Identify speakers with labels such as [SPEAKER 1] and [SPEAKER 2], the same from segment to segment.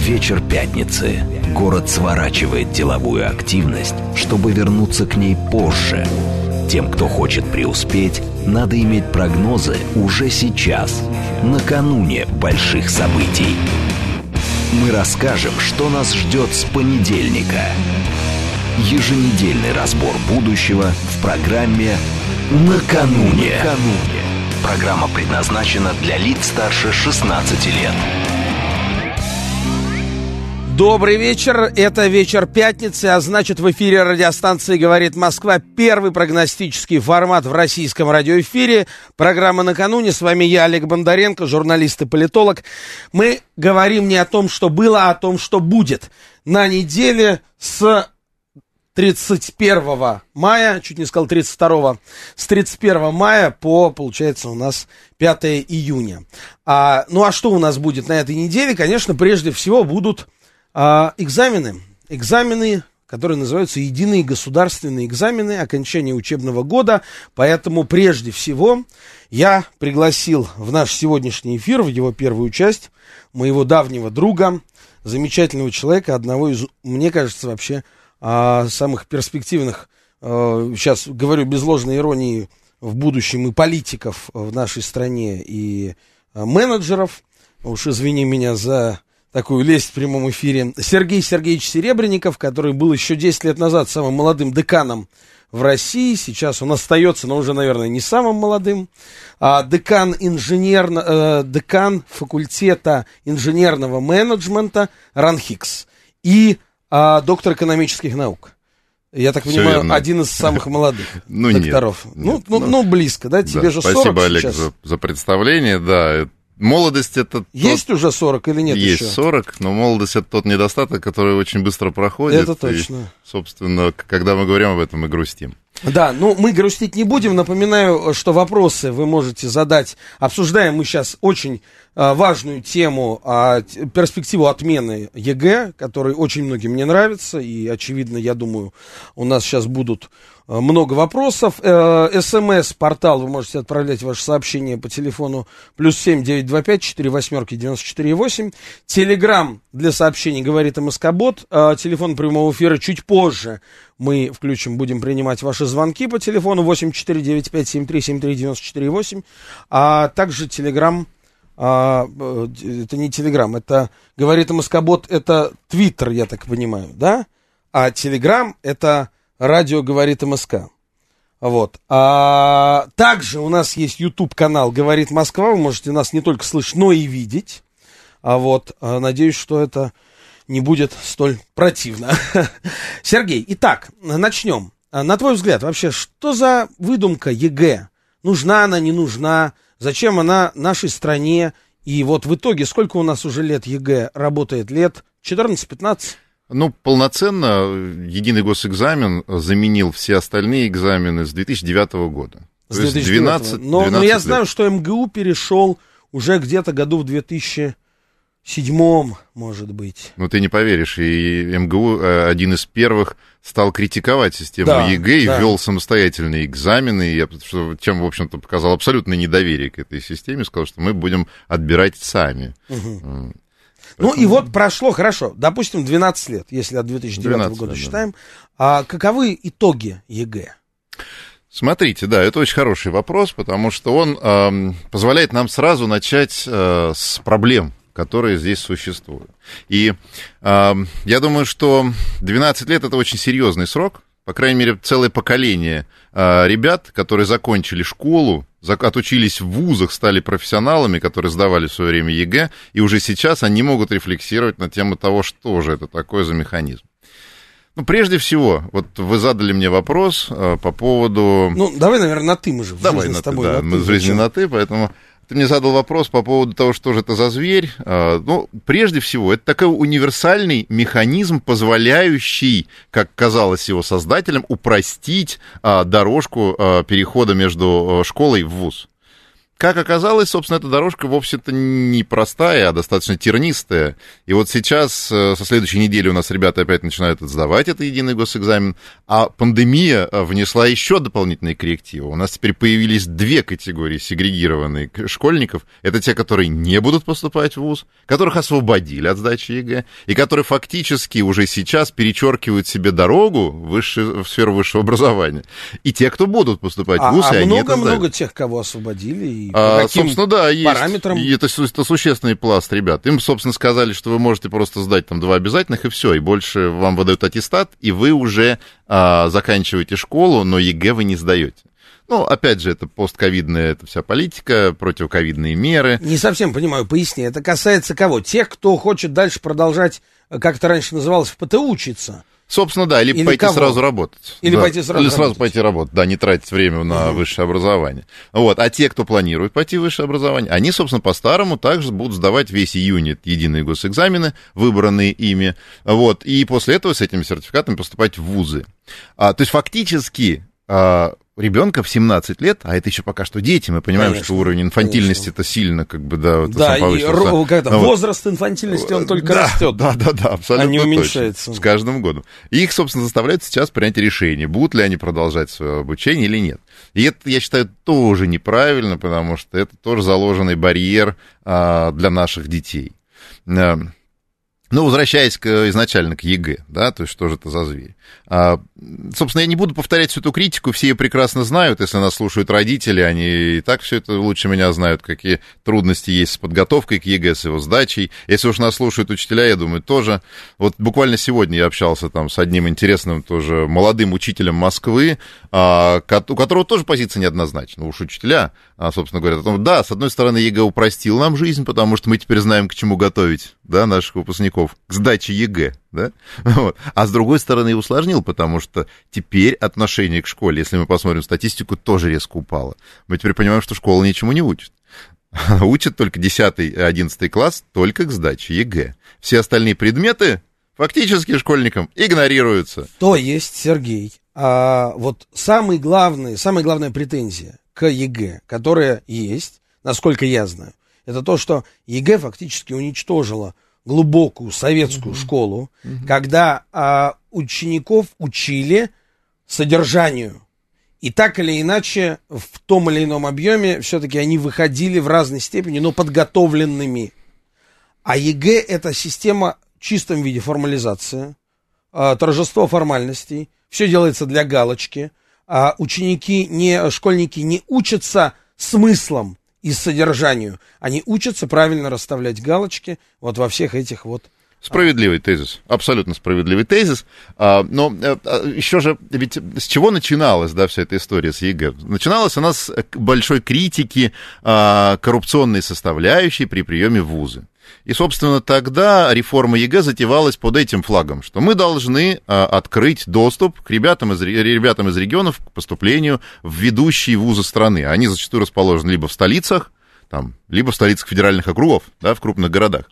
[SPEAKER 1] Вечер пятницы. Город сворачивает деловую активность, чтобы вернуться к ней позже. Тем, кто хочет преуспеть, надо иметь прогнозы уже сейчас, накануне больших событий. Мы расскажем, что нас ждет с понедельника. Еженедельный разбор будущего в программе «Накануне». Программа предназначена для лиц старше 16 лет.
[SPEAKER 2] Добрый вечер, это вечер пятницы, а значит в эфире радиостанции «Говорит Москва» первый прогностический формат в российском радиоэфире. Программа «Накануне». С вами я, Олег Бондаренко, журналист и политолог. Мы говорим не о том, что было, а о том, что будет. На неделе с 31 мая, чуть не сказал 32, с 31 мая по, получается, у нас 5 июня. А, ну а что у нас будет на этой неделе? Конечно, прежде всего будут а, экзамены. Экзамены, которые называются единые государственные экзамены окончания учебного года. Поэтому прежде всего я пригласил в наш сегодняшний эфир, в его первую часть, моего давнего друга, замечательного человека, одного из, мне кажется, вообще а, самых перспективных, а, сейчас говорю без ложной иронии, в будущем и политиков в нашей стране, и а, менеджеров. Уж извини меня за такую лесть в прямом эфире. Сергей Сергеевич Серебренников, который был еще 10 лет назад самым молодым деканом в России. Сейчас он остается, но уже, наверное, не самым молодым. А, декан, инженер, э, декан факультета инженерного менеджмента Ранхикс. И а, доктор экономических наук. Я так понимаю, верно. один из самых молодых ну, докторов. Нет, ну, нет, ну, ну, ну, близко, да? Тебе да, же 40
[SPEAKER 3] Спасибо, Олег,
[SPEAKER 2] сейчас.
[SPEAKER 3] За, за представление, да. Молодость это...
[SPEAKER 2] Есть тот... уже 40 или нет
[SPEAKER 3] Есть
[SPEAKER 2] еще?
[SPEAKER 3] 40, но молодость это тот недостаток, который очень быстро проходит.
[SPEAKER 2] Это точно. И,
[SPEAKER 3] собственно, когда мы говорим об этом, мы грустим.
[SPEAKER 2] Да, ну мы грустить не будем. Напоминаю, что вопросы вы можете задать. Обсуждаем мы сейчас очень а, важную тему, а, перспективу отмены ЕГЭ, который очень многим не нравится. И, очевидно, я думаю, у нас сейчас будут много вопросов. Э, СМС-портал, вы можете отправлять ваши сообщения по телефону плюс семь девять два пять четыре восьмерки девяносто четыре восемь. Телеграмм для сообщений говорит МСК-бот. Телефон прямого эфира чуть позже мы включим, будем принимать ваши звонки по телефону 8495-7373-94-8, а также телеграм, а, э, это не телеграм, это, говорит Москобот, это твиттер, я так понимаю, да? А телеграм это радио говорит МСК. Вот. А, также у нас есть YouTube канал «Говорит Москва». Вы можете нас не только слышать, но и видеть. А вот, а, надеюсь, что это не будет столь противно. Сергей, итак, начнем. На твой взгляд, вообще, что за выдумка ЕГЭ? Нужна она, не нужна? Зачем она нашей стране? И вот в итоге, сколько у нас уже лет ЕГЭ работает? Лет 14-15?
[SPEAKER 3] Ну, полноценно единый госэкзамен заменил все остальные экзамены с 2009 года.
[SPEAKER 2] С 2009. 12, но, 12 но я лет. знаю, что МГУ перешел уже где-то году в 2000 седьмом, может быть.
[SPEAKER 3] Ну, ты не поверишь, и МГУ э, один из первых стал критиковать систему да, ЕГЭ и да. ввел самостоятельные экзамены, и, что, чем, в общем-то, показал абсолютное недоверие к этой системе, сказал, что мы будем отбирать сами.
[SPEAKER 2] Угу. Поэтому... Ну и вот прошло, хорошо, допустим, 12 лет, если от 2009 года лет, считаем. Да. А каковы итоги ЕГЭ?
[SPEAKER 3] Смотрите, да, это очень хороший вопрос, потому что он э, позволяет нам сразу начать э, с проблем которые здесь существуют. И э, я думаю, что 12 лет это очень серьезный срок. По крайней мере, целое поколение э, ребят, которые закончили школу, отучились в вузах, стали профессионалами, которые сдавали в свое время ЕГЭ, и уже сейчас они могут рефлексировать на тему того, что же это такое за механизм. Ну, прежде всего, вот вы задали мне вопрос э, по поводу...
[SPEAKER 2] Ну, давай, наверное, на «ты» мы же в
[SPEAKER 3] давай на
[SPEAKER 2] с тобой.
[SPEAKER 3] Да, мы в жизни на «ты», поэтому ты мне задал вопрос по поводу того, что же это за зверь. А, ну, прежде всего, это такой универсальный механизм, позволяющий, как казалось его создателям, упростить а, дорожку а, перехода между школой в ВУЗ. Как оказалось, собственно, эта дорожка вовсе-то не простая, а достаточно тернистая. И вот сейчас, э, со следующей недели у нас ребята опять начинают сдавать этот единый госэкзамен, а пандемия э, внесла еще дополнительные коррективы. У нас теперь появились две категории сегрегированных школьников. Это те, которые не будут поступать в ВУЗ, которых освободили от сдачи ЕГЭ, и которые фактически уже сейчас перечеркивают себе дорогу в, высший, в сферу высшего образования. И те, кто будут поступать
[SPEAKER 2] а,
[SPEAKER 3] в ВУЗ,
[SPEAKER 2] а
[SPEAKER 3] и
[SPEAKER 2] много,
[SPEAKER 3] они это
[SPEAKER 2] много
[SPEAKER 3] сдают.
[SPEAKER 2] тех, кого освободили. И
[SPEAKER 3] А, собственно, да, есть.
[SPEAKER 2] параметрам?
[SPEAKER 3] И это, это существенный пласт, ребят. Им, собственно, сказали, что вы можете просто сдать там два обязательных, и все, и больше вам выдают аттестат, и вы уже а, заканчиваете школу, но ЕГЭ вы не сдаете. Ну, опять же, это постковидная это вся политика, противоковидные меры.
[SPEAKER 2] Не совсем понимаю, поясни. Это касается кого? Тех, кто хочет дальше продолжать, э, как это раньше называлось, в ПТУ учиться?
[SPEAKER 3] Собственно, да, или,
[SPEAKER 2] Или
[SPEAKER 3] пойти
[SPEAKER 2] кого?
[SPEAKER 3] сразу работать.
[SPEAKER 2] Или
[SPEAKER 3] Да.
[SPEAKER 2] пойти сразу
[SPEAKER 3] Или сразу
[SPEAKER 2] работать.
[SPEAKER 3] пойти работать, да, не тратить время на высшее образование. Вот. А те, кто планирует пойти в высшее образование, они, собственно, по-старому также будут сдавать весь июнь единые госэкзамены, выбранные ими, вот, и после этого с этими сертификатами поступать в вузы. А, то есть, фактически, а, ребенка в 17 лет, а это еще пока что дети, мы понимаем,
[SPEAKER 2] Конечно,
[SPEAKER 3] что уровень инфантильности это сильно, как бы, да, вот,
[SPEAKER 2] Да, и ро- как это,
[SPEAKER 3] Вот.
[SPEAKER 2] возраст инфантильности, он только
[SPEAKER 3] Да,
[SPEAKER 2] растет.
[SPEAKER 3] Да, да, да, абсолютно
[SPEAKER 2] а не
[SPEAKER 3] точно.
[SPEAKER 2] уменьшается.
[SPEAKER 3] С каждым годом. И их, собственно, заставляют сейчас принять решение, будут ли они продолжать свое обучение или нет. И это, я считаю, тоже неправильно, потому что это тоже заложенный барьер а, для наших детей. Ну, возвращаясь к, изначально к ЕГЭ, да, то есть что же это за зверь. А, собственно, я не буду повторять всю эту критику, все ее прекрасно знают, если нас слушают родители, они и так все это лучше меня знают, какие трудности есть с подготовкой к ЕГЭ, с его сдачей. Если уж нас слушают учителя, я думаю, тоже. Вот буквально сегодня я общался там с одним интересным тоже молодым учителем Москвы, у которого тоже позиция неоднозначна. Уж учителя, а, собственно, говорят о том, да, с одной стороны, ЕГЭ упростил нам жизнь, потому что мы теперь знаем, к чему готовить, да, наших выпускников, к сдаче ЕГЭ, да, вот. а с другой стороны усложнил, потому что теперь отношение к школе, если мы посмотрим статистику, тоже резко упало. Мы теперь понимаем, что школа ничему не учит. Учат только 10-11 класс только к сдаче ЕГЭ. Все остальные предметы фактически школьникам игнорируются.
[SPEAKER 2] То есть, Сергей, а, вот самый главный, самая главная претензия к ЕГЭ, которая есть, насколько я знаю, это то, что ЕГЭ фактически уничтожила глубокую советскую школу, когда а, учеников учили содержанию. И так или иначе, в том или ином объеме, все-таки они выходили в разной степени, но подготовленными. А ЕГЭ это система в чистом виде формализация, а, торжество формальностей, все делается для галочки, а ученики, не, школьники не учатся смыслам и содержанию, они учатся правильно расставлять галочки вот во всех этих вот
[SPEAKER 3] Справедливый тезис, абсолютно справедливый тезис. А, но э, а, еще же, ведь с чего начиналась, да, вся эта история с ЕГЭ? Начиналась она с большой критики а, коррупционной составляющей при приеме в вузы. И, собственно, тогда реформа ЕГЭ затевалась под этим флагом, что мы должны а, открыть доступ к ребятам из, ре- ребятам из регионов к поступлению в ведущие вузы страны. Они зачастую расположены либо в столицах, там, либо в столицах федеральных округов, да, в крупных городах.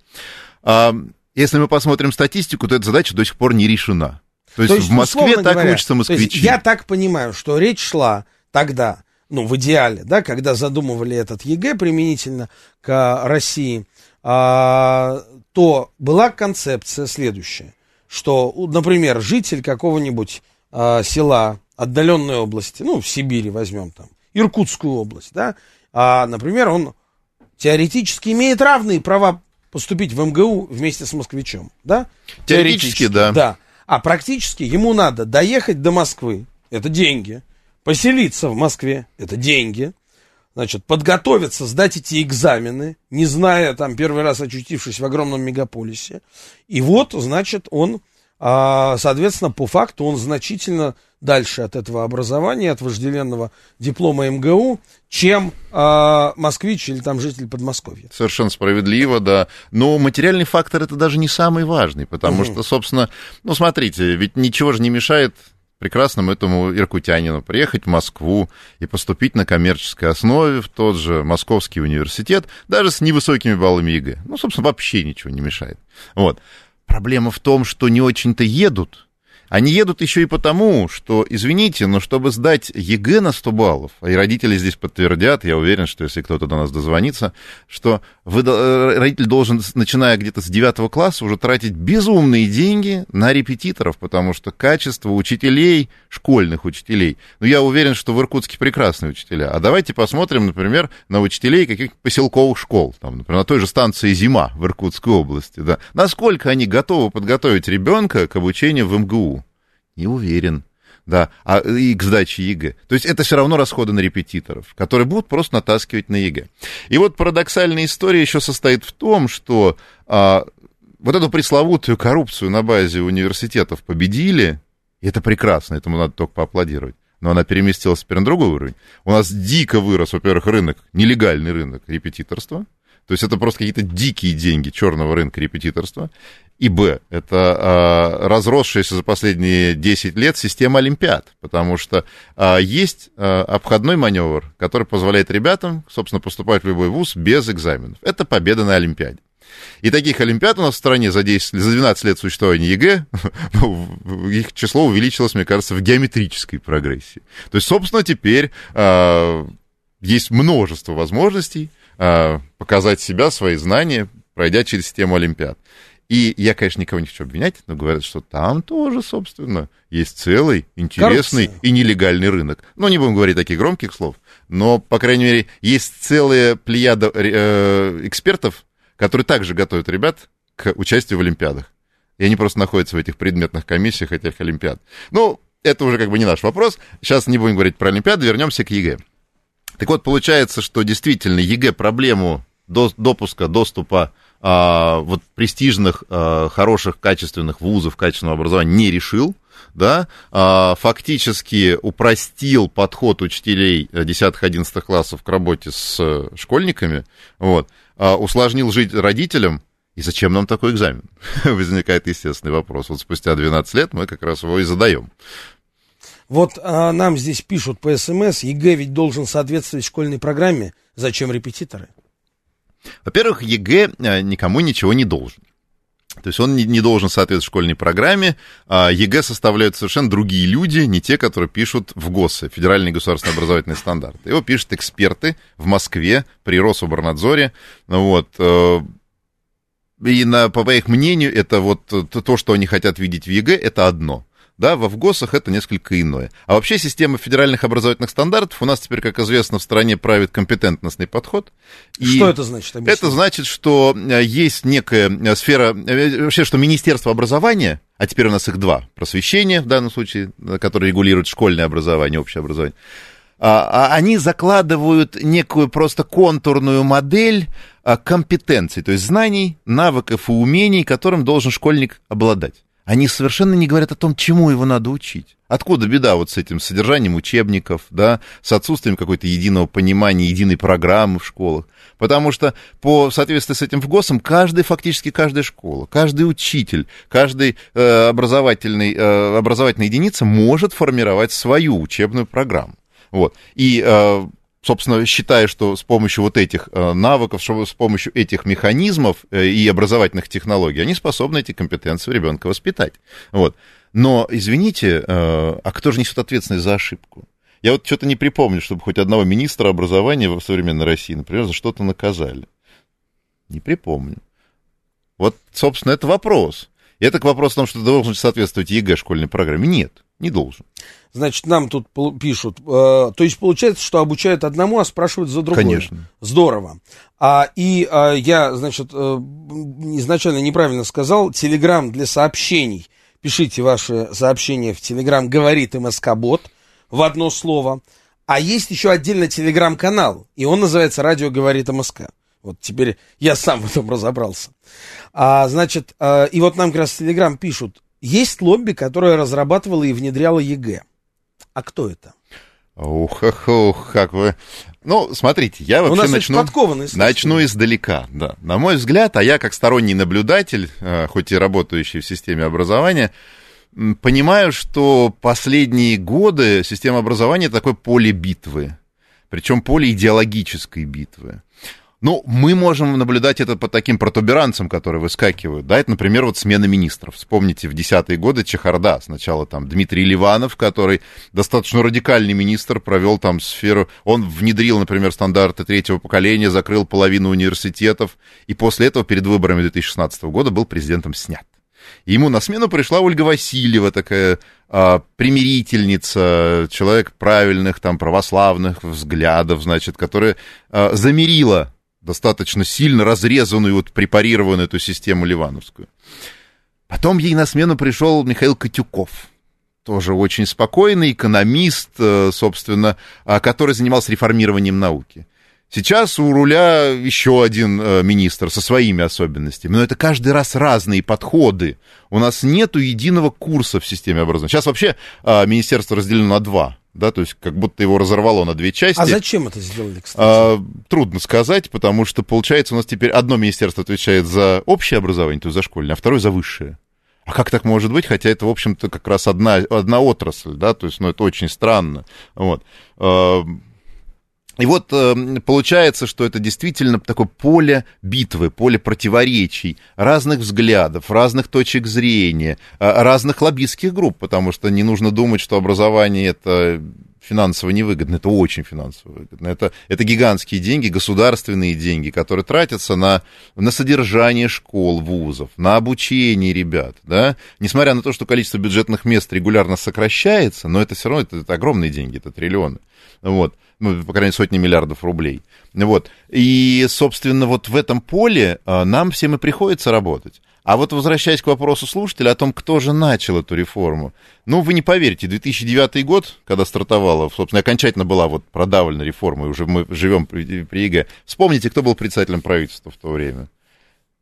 [SPEAKER 3] А, если мы посмотрим статистику, то эта задача до сих пор не решена. То есть, в Москве так
[SPEAKER 2] говоря,
[SPEAKER 3] учатся
[SPEAKER 2] то есть
[SPEAKER 3] москвичи.
[SPEAKER 2] я так понимаю, что речь шла тогда, ну, в идеале, да, когда задумывали этот ЕГЭ применительно к России, а, то была концепция следующая, что, например, житель какого-нибудь а, села отдаленной области, ну, в Сибири возьмем там, Иркутскую область, да, а, например, он теоретически имеет равные права поступить в МГУ вместе с москвичом, да?
[SPEAKER 3] Теоретически, да.
[SPEAKER 2] Да. А практически ему надо доехать до Москвы, это деньги, поселиться в Москве, это деньги, значит, подготовиться, сдать эти экзамены, не зная, там, первый раз очутившись в огромном мегаполисе. И вот, значит, он, а, соответственно, по факту он значительно дальше от этого образования, от вожделенного диплома МГУ, чем а, москвич или там житель Подмосковья.
[SPEAKER 3] Совершенно справедливо, да. Но материальный фактор это даже не самый важный, потому что, собственно, ну смотрите, ведь ничего же не мешает прекрасному этому иркутянину приехать в Москву и поступить на коммерческой основе в тот же Московский университет, даже с невысокими баллами ЕГЭ. Ну, собственно, вообще ничего не мешает. Вот. Проблема в том, что не очень-то едут. Они едут еще и потому, что, извините, но чтобы сдать ЕГЭ на 100 баллов, и родители здесь подтвердят, я уверен, что если кто-то до нас дозвонится, что вы, э, родитель должен, начиная где-то с 9 класса, уже тратить безумные деньги на репетиторов, потому что качество учителей, школьных учителей, ну, я уверен, что в Иркутске прекрасные учителя. А давайте посмотрим, например, на учителей каких-то поселковых школ, там, например, на той же станции «Зима» в Иркутской области, да. Насколько они готовы подготовить ребенка к обучению в МГУ? Не уверен. Да, а и к сдаче ЕГЭ. То есть это все равно расходы на репетиторов, которые будут просто натаскивать на ЕГЭ. И вот парадоксальная история еще состоит в том, что а, вот эту пресловутую коррупцию на базе университетов победили, и это прекрасно, этому надо только поаплодировать. Но она переместилась теперь на другой уровень. У нас дико вырос, во-первых, рынок, нелегальный рынок репетиторства. То есть это просто какие-то дикие деньги черного рынка репетиторства. И Б, это а, разросшаяся за последние 10 лет система Олимпиад, потому что а, есть а, обходной маневр, который позволяет ребятам, собственно, поступать в любой вуз без экзаменов. Это победа на Олимпиаде. И таких Олимпиад у нас в стране за, 10, за 12 лет существования ЕГЭ, ну, их число увеличилось, мне кажется, в геометрической прогрессии. То есть, собственно, теперь а, есть множество возможностей а, показать себя, свои знания, пройдя через систему Олимпиад. И я, конечно, никого не хочу обвинять, но говорят, что там тоже, собственно, есть целый интересный Коррупция. и нелегальный рынок. Ну, не будем говорить таких громких слов, но, по крайней мере, есть целая плеяда э, экспертов, которые также готовят ребят к участию в Олимпиадах. И они просто находятся в этих предметных комиссиях этих Олимпиад. Ну, это уже как бы не наш вопрос. Сейчас не будем говорить про Олимпиады, вернемся к ЕГЭ. Так вот, получается, что действительно ЕГЭ проблему до, допуска, доступа а, вот престижных, а, хороших, качественных вузов, качественного образования не решил, да, а, фактически упростил подход учителей 10-11 классов к работе с школьниками, вот, а, усложнил жизнь родителям, и зачем нам такой экзамен? Возникает естественный вопрос. Вот спустя 12 лет мы как раз его и задаем.
[SPEAKER 2] Вот а, нам здесь пишут по СМС, ЕГЭ ведь должен соответствовать школьной программе. Зачем репетиторы?
[SPEAKER 3] Во-первых, ЕГЭ а, никому ничего не должен. То есть он не, должен соответствовать школьной программе. А ЕГЭ составляют совершенно другие люди, не те, которые пишут ФГОСы, Федеральный государственный образовательный стандарт. Его пишут эксперты в Москве при Рособорнадзоре. Вот. Э, и на, по их мнению, это вот то, что они хотят видеть в ЕГЭ, это одно да, во ФГОСах это несколько иное. А вообще система федеральных образовательных стандартов у нас теперь, как известно, в стране правит компетентностный подход.
[SPEAKER 2] И что это значит?
[SPEAKER 3] Объясни. Это значит, что э, есть некая э, сфера, э, вообще, что Министерство образования, а теперь у нас их два, просвещение в данном случае, которое регулирует школьное образование, общее образование, а, а они закладывают некую просто контурную модель компетенций, то есть знаний, навыков и умений, которым должен школьник обладать они совершенно не говорят о том, чему его надо учить. Откуда беда вот с этим содержанием учебников, да, с отсутствием какой-то единого понимания, единой программы в школах. Потому что по соответствии с этим ВГОСом каждый, фактически каждая школа, каждый учитель, каждый э, образовательный, э, образовательная единица может формировать свою учебную программу. Вот. И э, собственно, считая, что с помощью вот этих э, навыков, с помощью этих механизмов э, и образовательных технологий они способны эти компетенции ребенка воспитать. Вот. Но, извините, э, а кто же несет ответственность за ошибку? Я вот что-то не припомню, чтобы хоть одного министра образования в современной России, например, за что-то наказали. Не припомню. Вот, собственно, это вопрос. И это к вопросу о том, что должен соответствовать ЕГЭ школьной программе. Нет, не должен.
[SPEAKER 2] Значит, нам тут пишут, э, то есть получается, что обучают одному, а спрашивают за другое.
[SPEAKER 3] Конечно.
[SPEAKER 2] Здорово. А, и а, я, значит, э, изначально неправильно сказал, телеграм для сообщений. Пишите ваши сообщения в телеграм «Говорит МСК-бот» в одно слово. А есть еще отдельно телеграм-канал, и он называется «Радио говорит МСК». Вот теперь я сам в этом разобрался. А, значит, а, и вот нам как раз в Телеграм пишут, есть лобби, которое разрабатывало и внедряло ЕГЭ. А кто это?
[SPEAKER 3] Ух, ух, ух, как вы... Ну, смотрите, я вообще начну, начну издалека, да. На мой взгляд, а я как сторонний наблюдатель, э, хоть и работающий в системе образования, понимаю, что последние годы система образования такое поле битвы, причем поле идеологической битвы. Ну, мы можем наблюдать это по таким протуберанцам, которые выскакивают. Да, это, например, вот смена министров. Вспомните, в десятые годы Чехарда. Сначала там Дмитрий Ливанов, который достаточно радикальный министр, провел там сферу... Он внедрил, например, стандарты третьего поколения, закрыл половину университетов. И после этого перед выборами 2016 года был президентом снят. Ему на смену пришла Ольга Васильева, такая а, примирительница, человек правильных, там, православных взглядов, значит, которая а, замирила достаточно сильно разрезанную, вот препарированную эту систему ливановскую. Потом ей на смену пришел Михаил Котюков, тоже очень спокойный экономист, э, собственно, а, который занимался реформированием науки. Сейчас у руля еще один э, министр со своими особенностями, но это каждый раз разные подходы. У нас нет единого курса в системе образования. Сейчас вообще э, министерство разделено на два да, то есть как будто его разорвало на две части.
[SPEAKER 2] А зачем это сделали, кстати?
[SPEAKER 3] А, трудно сказать, потому что, получается, у нас теперь одно министерство отвечает за общее образование, то есть за школьное, а второе за высшее. А как так может быть, хотя это, в общем-то, как раз одна, одна отрасль, да, то есть, ну, это очень странно, вот. И вот э, получается, что это действительно такое поле битвы, поле противоречий, разных взглядов, разных точек зрения, э, разных лоббистских групп, потому что не нужно думать, что образование это финансово невыгодно, это очень финансово выгодно. Это, это гигантские деньги, государственные деньги, которые тратятся на, на содержание школ, вузов, на обучение ребят. Да? Несмотря на то, что количество бюджетных мест регулярно сокращается, но это все равно это, это огромные деньги, это триллионы. Вот ну, по крайней мере, сотни миллиардов рублей. Вот. И, собственно, вот в этом поле а, нам всем и приходится работать. А вот возвращаясь к вопросу слушателя о том, кто же начал эту реформу. Ну, вы не поверите, 2009 год, когда стартовала, собственно, окончательно была вот продавлена реформа, и уже мы живем при, при ЕГЭ. Вспомните, кто был председателем правительства в то время.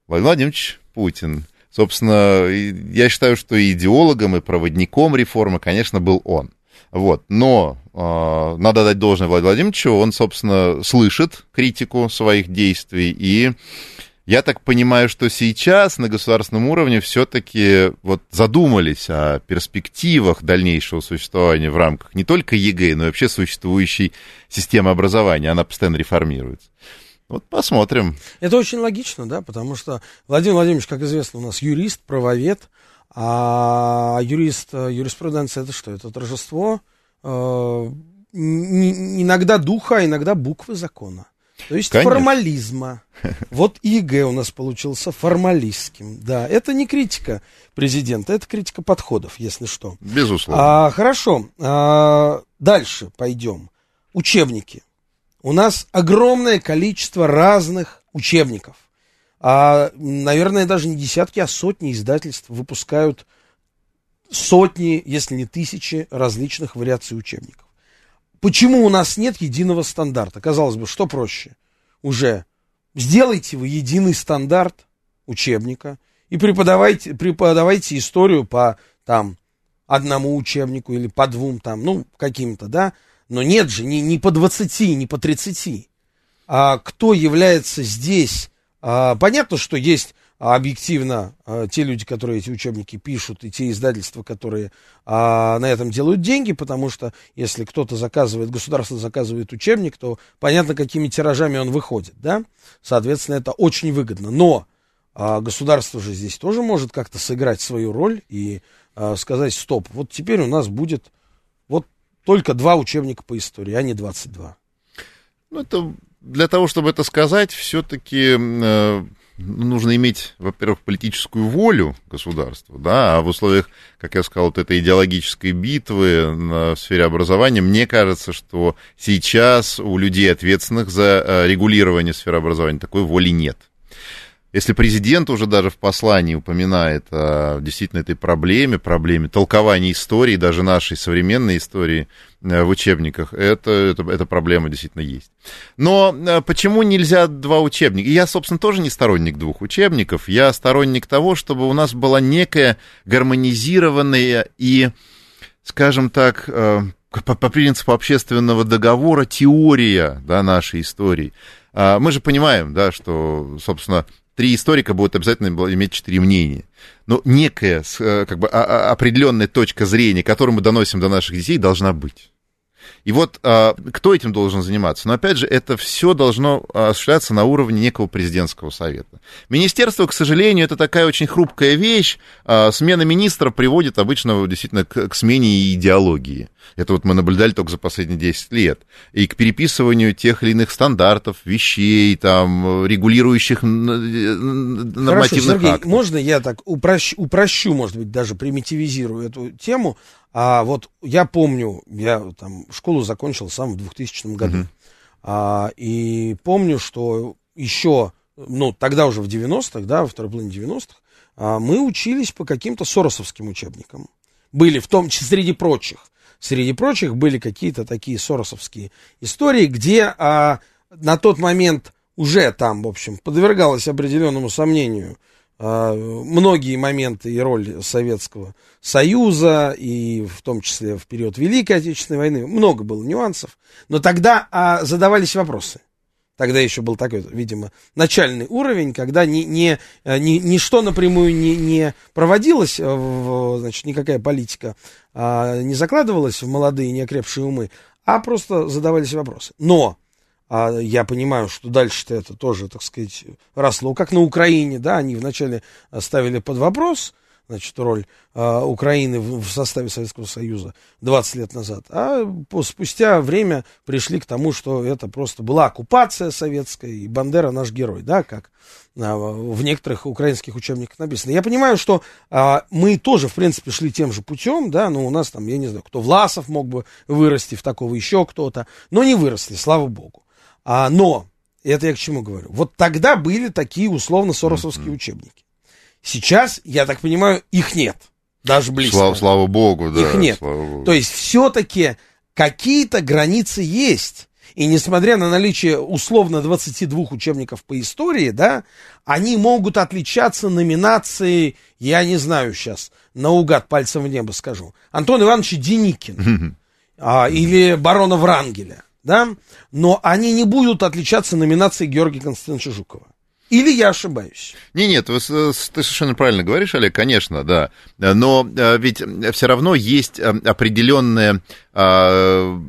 [SPEAKER 3] Владимир Владимирович Путин. Собственно, я считаю, что и идеологом, и проводником реформы, конечно, был он. Вот. Но э, надо дать должное Владимиру Владимировичу, он, собственно, слышит критику своих действий, и я так понимаю, что сейчас на государственном уровне все-таки вот задумались о перспективах дальнейшего существования в рамках не только ЕГЭ, но и вообще существующей системы образования. Она постоянно реформируется. Вот посмотрим.
[SPEAKER 2] Это очень логично, да, потому что Владимир Владимирович, как известно, у нас юрист, правовед, а юрист, э, юриспруденция это что? Это торжество э, иногда духа, а иногда буквы закона. То есть Конечно. формализма. Вот ЕГЭ у нас получился формалистским. Да, это не критика президента, это критика подходов, если что.
[SPEAKER 3] Безусловно.
[SPEAKER 2] А, хорошо. А, дальше пойдем. Учебники. У нас огромное количество разных учебников а, наверное, даже не десятки, а сотни издательств выпускают сотни, если не тысячи различных вариаций учебников. Почему у нас нет единого стандарта? Казалось бы, что проще? Уже сделайте вы единый стандарт учебника и преподавайте, преподавайте историю по там одному учебнику или по двум там, ну, каким-то, да, но нет же, не, не по 20, не по 30. А кто является здесь понятно, что есть объективно а, те люди, которые эти учебники пишут, и те издательства, которые а, на этом делают деньги, потому что если кто-то заказывает, государство заказывает учебник, то понятно, какими тиражами он выходит, да? Соответственно, это очень выгодно. Но государство же здесь тоже может как-то сыграть свою роль и сказать, стоп, вот теперь у нас будет вот только два учебника по истории, а не 22.
[SPEAKER 3] Ну, это для того, чтобы это сказать, все-таки э, нужно иметь, во-первых, политическую волю государства, да, а в условиях, как я сказал, вот этой идеологической битвы в сфере образования, мне кажется, что сейчас у людей, ответственных за э, регулирование сферы образования, такой воли нет. Если президент уже даже в послании упоминает о действительно этой проблеме, проблеме толкования истории, даже нашей современной истории э, в учебниках, это, это, эта проблема действительно есть. Но э, почему нельзя два учебника? Я, собственно, тоже не сторонник двух учебников. Я сторонник того, чтобы у нас была некая гармонизированная и, скажем так, э, по, по принципу общественного договора теория да, нашей истории. А, мы же понимаем, да, что, собственно, три историка будут обязательно иметь четыре мнения. Но некая, э, как бы, а, а, определенная точка зрения, которую мы доносим до наших детей, должна быть. И вот а, кто этим должен заниматься? Но опять же, это все должно осуществляться на уровне некого президентского совета. Министерство, к сожалению, это такая очень хрупкая вещь. А, смена министра приводит обычно действительно к, к смене идеологии. Это вот мы наблюдали только за последние 10 лет. И к переписыванию тех или иных стандартов, вещей, там, регулирующих нормативных Хорошо, Сергей, актов.
[SPEAKER 2] можно я так упрощу, упрощу, может быть, даже примитивизирую эту тему? А вот я помню, я там школу закончил сам в 2000 году. Uh-huh. А, и помню, что еще, ну, тогда уже в 90-х, да, во второй половине 90-х, а, мы учились по каким-то соросовским учебникам. Были в том числе среди прочих. Среди прочих были какие-то такие соросовские истории, где а, на тот момент уже там, в общем, подвергалось определенному сомнению многие моменты и роль Советского Союза, и в том числе в период Великой Отечественной войны, много было нюансов, но тогда а, задавались вопросы. Тогда еще был такой, видимо, начальный уровень, когда ни, ни, ни, ничто напрямую не, не проводилось, в, значит, никакая политика а, не закладывалась в молодые неокрепшие умы, а просто задавались вопросы. Но а я понимаю, что дальше-то это тоже, так сказать, росло, как на Украине, да, они вначале ставили под вопрос, значит, роль э, Украины в, в составе Советского Союза 20 лет назад, а по, спустя время пришли к тому, что это просто была оккупация советская, и Бандера наш герой, да, как э, в некоторых украинских учебниках написано. Я понимаю, что э, мы тоже, в принципе, шли тем же путем, да, но у нас там, я не знаю, кто Власов мог бы вырасти в такого еще кто-то, но не выросли, слава богу. А, но, это я к чему говорю, вот тогда были такие условно-соросовские mm-hmm. учебники. Сейчас, я так понимаю, их нет. Даже близко.
[SPEAKER 3] Слава, слава богу, да.
[SPEAKER 2] Их нет.
[SPEAKER 3] Богу.
[SPEAKER 2] То есть все-таки какие-то границы есть. И несмотря на наличие условно 22 учебников по истории, да, они могут отличаться номинацией, я не знаю сейчас, наугад пальцем в небо скажу, Антон Иванович Деникин а, или барона Врангеля да, но они не будут отличаться номинацией Георгия Константиновича Жукова. Или я ошибаюсь?
[SPEAKER 3] Не, нет, ты совершенно правильно говоришь, Олег, конечно, да. Но э, ведь все равно есть э, определенная а,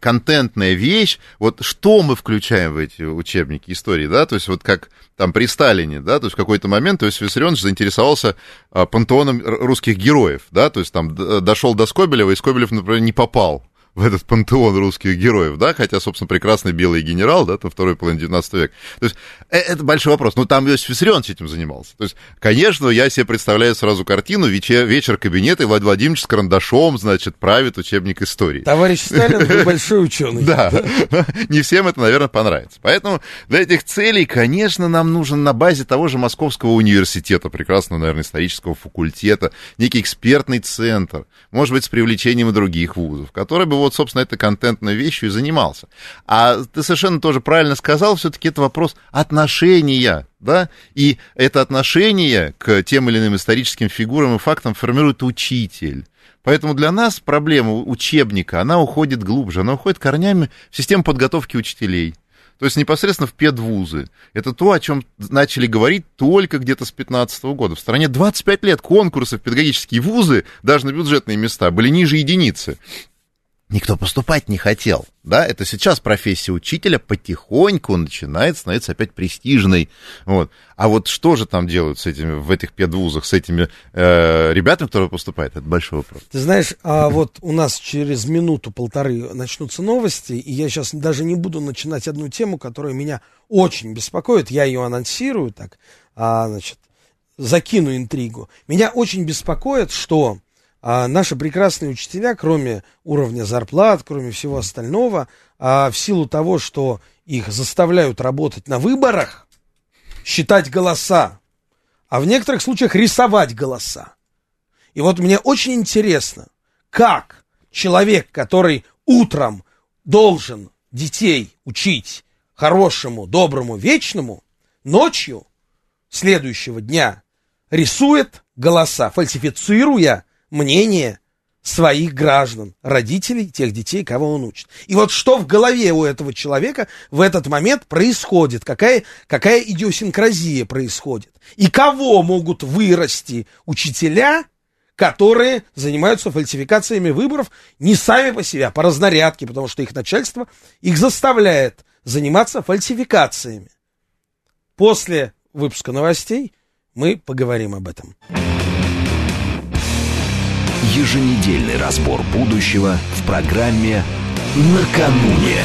[SPEAKER 3] контентная вещь. Вот что мы включаем в эти учебники истории, да? То есть вот как там при Сталине, да, то есть в какой-то момент, то есть Виссарионович заинтересовался а, пантеоном русских героев, да, то есть там дошел до Скобелева, и Скобелев, например, не попал в этот пантеон русских героев, да, хотя, собственно, прекрасный белый генерал, да, там второй половины 19 века. То есть э, это большой вопрос. Ну, там Иосиф Виссарионович этим занимался. То есть, конечно, я себе представляю сразу картину, вечер, вечер кабинета, и Владимир Владимирович с карандашом, значит, правит учебник истории.
[SPEAKER 2] Товарищ Сталин был большой ученый.
[SPEAKER 3] Да, не всем это, наверное, понравится. Поэтому для этих целей, конечно, нам нужен на базе того же Московского университета, прекрасного, наверное, исторического факультета, некий экспертный центр, может быть, с привлечением и других вузов, который бы вот, собственно, этой контентной вещью и занимался. А ты совершенно тоже правильно сказал, все-таки это вопрос отношения, да, и это отношение к тем или иным историческим фигурам и фактам формирует учитель. Поэтому для нас проблема учебника, она уходит глубже, она уходит корнями в систему подготовки учителей. То есть непосредственно в педвузы. Это то, о чем начали говорить только где-то с 15 года. В стране 25 лет конкурсы в педагогические вузы, даже на бюджетные места, были ниже единицы никто поступать не хотел. Да, это сейчас профессия учителя потихоньку начинает становиться опять престижной. Вот. А вот что же там делают с этими, в этих педвузах, с этими э, ребятами, которые поступают, это большой вопрос.
[SPEAKER 2] Ты знаешь, а вот у нас через минуту-полторы начнутся новости, и я сейчас даже не буду начинать одну тему, которая меня очень беспокоит. Я ее анонсирую так, а, значит, закину интригу. Меня очень беспокоит, что а наши прекрасные учителя, кроме уровня зарплат, кроме всего остального, а в силу того, что их заставляют работать на выборах, считать голоса, а в некоторых случаях рисовать голоса. И вот мне очень интересно, как человек, который утром должен детей учить хорошему, доброму, вечному, ночью следующего дня рисует голоса, фальсифицируя мнение своих граждан, родителей тех детей, кого он учит. И вот что в голове у этого человека в этот момент происходит, какая, какая идиосинкразия происходит, и кого могут вырасти учителя, которые занимаются фальсификациями выборов не сами по себе, а по разнарядке, потому что их начальство их заставляет заниматься фальсификациями. После выпуска новостей мы поговорим об этом.
[SPEAKER 1] Еженедельный разбор будущего в программе «Накануне».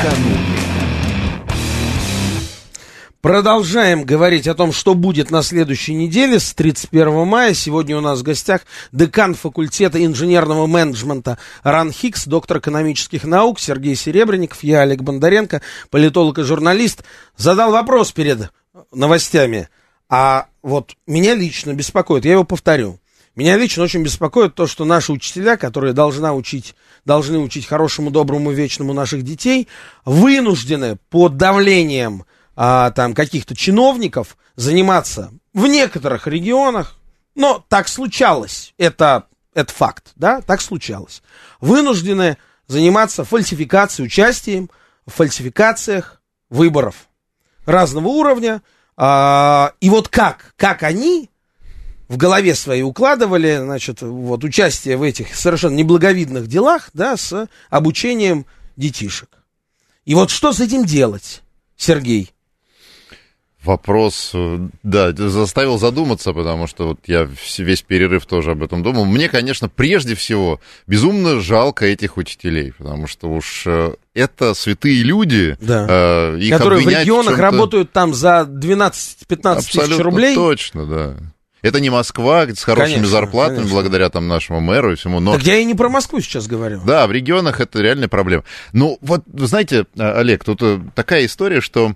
[SPEAKER 2] Продолжаем говорить о том, что будет на следующей неделе с 31 мая. Сегодня у нас в гостях декан факультета инженерного менеджмента Ран Хикс, доктор экономических наук Сергей Серебренников, я Олег Бондаренко, политолог и журналист. Задал вопрос перед новостями, а вот меня лично беспокоит, я его повторю. Меня лично очень беспокоит то, что наши учителя, которые должна учить, должны учить хорошему, доброму, вечному наших детей, вынуждены под давлением а, там каких-то чиновников заниматься в некоторых регионах, но так случалось, это, это факт, да, так случалось, вынуждены заниматься фальсификацией, участием в фальсификациях выборов разного уровня, а, и вот как, как они в голове своей укладывали, значит, вот участие в этих совершенно неблаговидных делах, да, с обучением детишек. И вот что с этим делать, Сергей?
[SPEAKER 3] Вопрос, э, да, заставил задуматься, потому что вот я весь перерыв тоже об этом думал. Мне, конечно, прежде всего безумно жалко этих учителей, потому что уж э, это святые люди.
[SPEAKER 2] Да. Э, их Которые в регионах в работают там за 12-15 тысяч рублей.
[SPEAKER 3] точно, да. Это не Москва с хорошими конечно, зарплатами, конечно. благодаря там нашему мэру и всему.
[SPEAKER 2] Но... Так я и не про Москву сейчас говорю.
[SPEAKER 3] Да, в регионах это реальная проблема. Ну, вот, вы знаете, Олег, тут такая история, что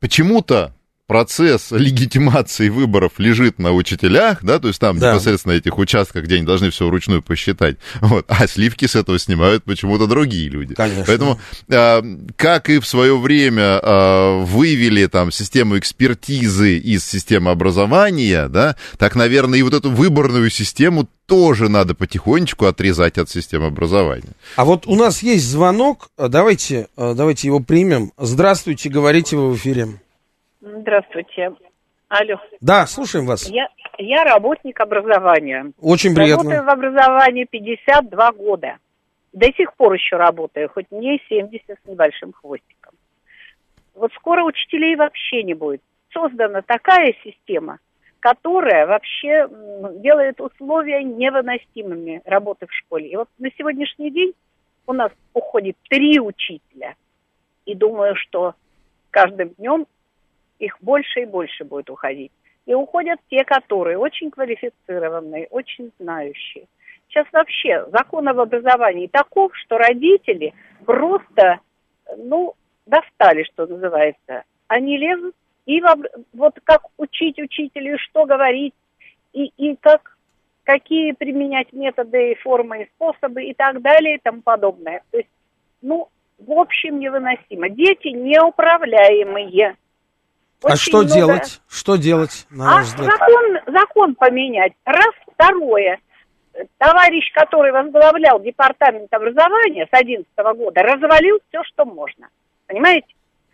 [SPEAKER 3] почему-то процесс легитимации выборов лежит на учителях, да, то есть там да. непосредственно этих участках, где они должны все вручную посчитать, вот, а сливки с этого снимают почему-то другие люди.
[SPEAKER 2] Конечно.
[SPEAKER 3] Поэтому, э, как и в свое время э, вывели там систему экспертизы из системы образования, да, так, наверное, и вот эту выборную систему тоже надо потихонечку отрезать от системы образования.
[SPEAKER 2] А вот у нас есть звонок, давайте, давайте его примем. Здравствуйте, говорите вы в эфире.
[SPEAKER 4] Здравствуйте. Алло.
[SPEAKER 2] Да, слушаем вас.
[SPEAKER 4] Я, я работник образования.
[SPEAKER 2] Очень приятно.
[SPEAKER 4] Работаю в образовании 52 года. До сих пор еще работаю, хоть мне 70 с небольшим хвостиком. Вот скоро учителей вообще не будет. Создана такая система, которая вообще делает условия невыносимыми работы в школе. И вот на сегодняшний день у нас уходит три учителя. И думаю, что каждым днем их больше и больше будет уходить. И уходят те, которые очень квалифицированные, очень знающие. Сейчас вообще закон об образовании таков, что родители просто, ну, достали, что называется. Они лезут и вот как учить учителю, что говорить, и, и как, какие применять методы, формы и способы и так далее и тому подобное. То есть, ну, в общем, невыносимо. Дети неуправляемые.
[SPEAKER 2] А Очень а что много... делать? Что делать,
[SPEAKER 4] на а взгляд? Закон, закон поменять. Раз, второе. Товарищ, который возглавлял департамент образования с 2011 года, развалил все, что можно. Понимаете?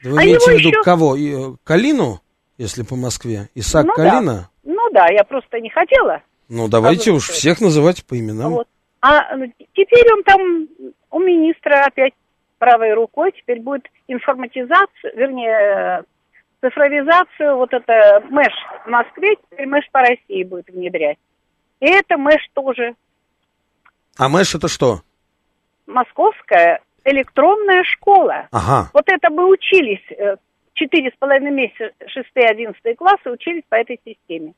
[SPEAKER 2] Вы а имеете в виду еще... кого? И, э, Калину, если по Москве? Исаак ну, Калина?
[SPEAKER 4] Да. Ну да, я просто не хотела.
[SPEAKER 2] Ну давайте уж всех называть по именам. Вот.
[SPEAKER 4] А ну, теперь он там у министра опять правой рукой, теперь будет информатизация, вернее, цифровизацию, вот это МЭШ в Москве, теперь МЭШ по России будет внедрять. И это МЭШ тоже.
[SPEAKER 2] А МЭШ это что?
[SPEAKER 4] Московская электронная школа.
[SPEAKER 2] Ага.
[SPEAKER 4] Вот это мы учились, э, четыре с половиной месяца, шестые, одиннадцатые классы учились по этой системе.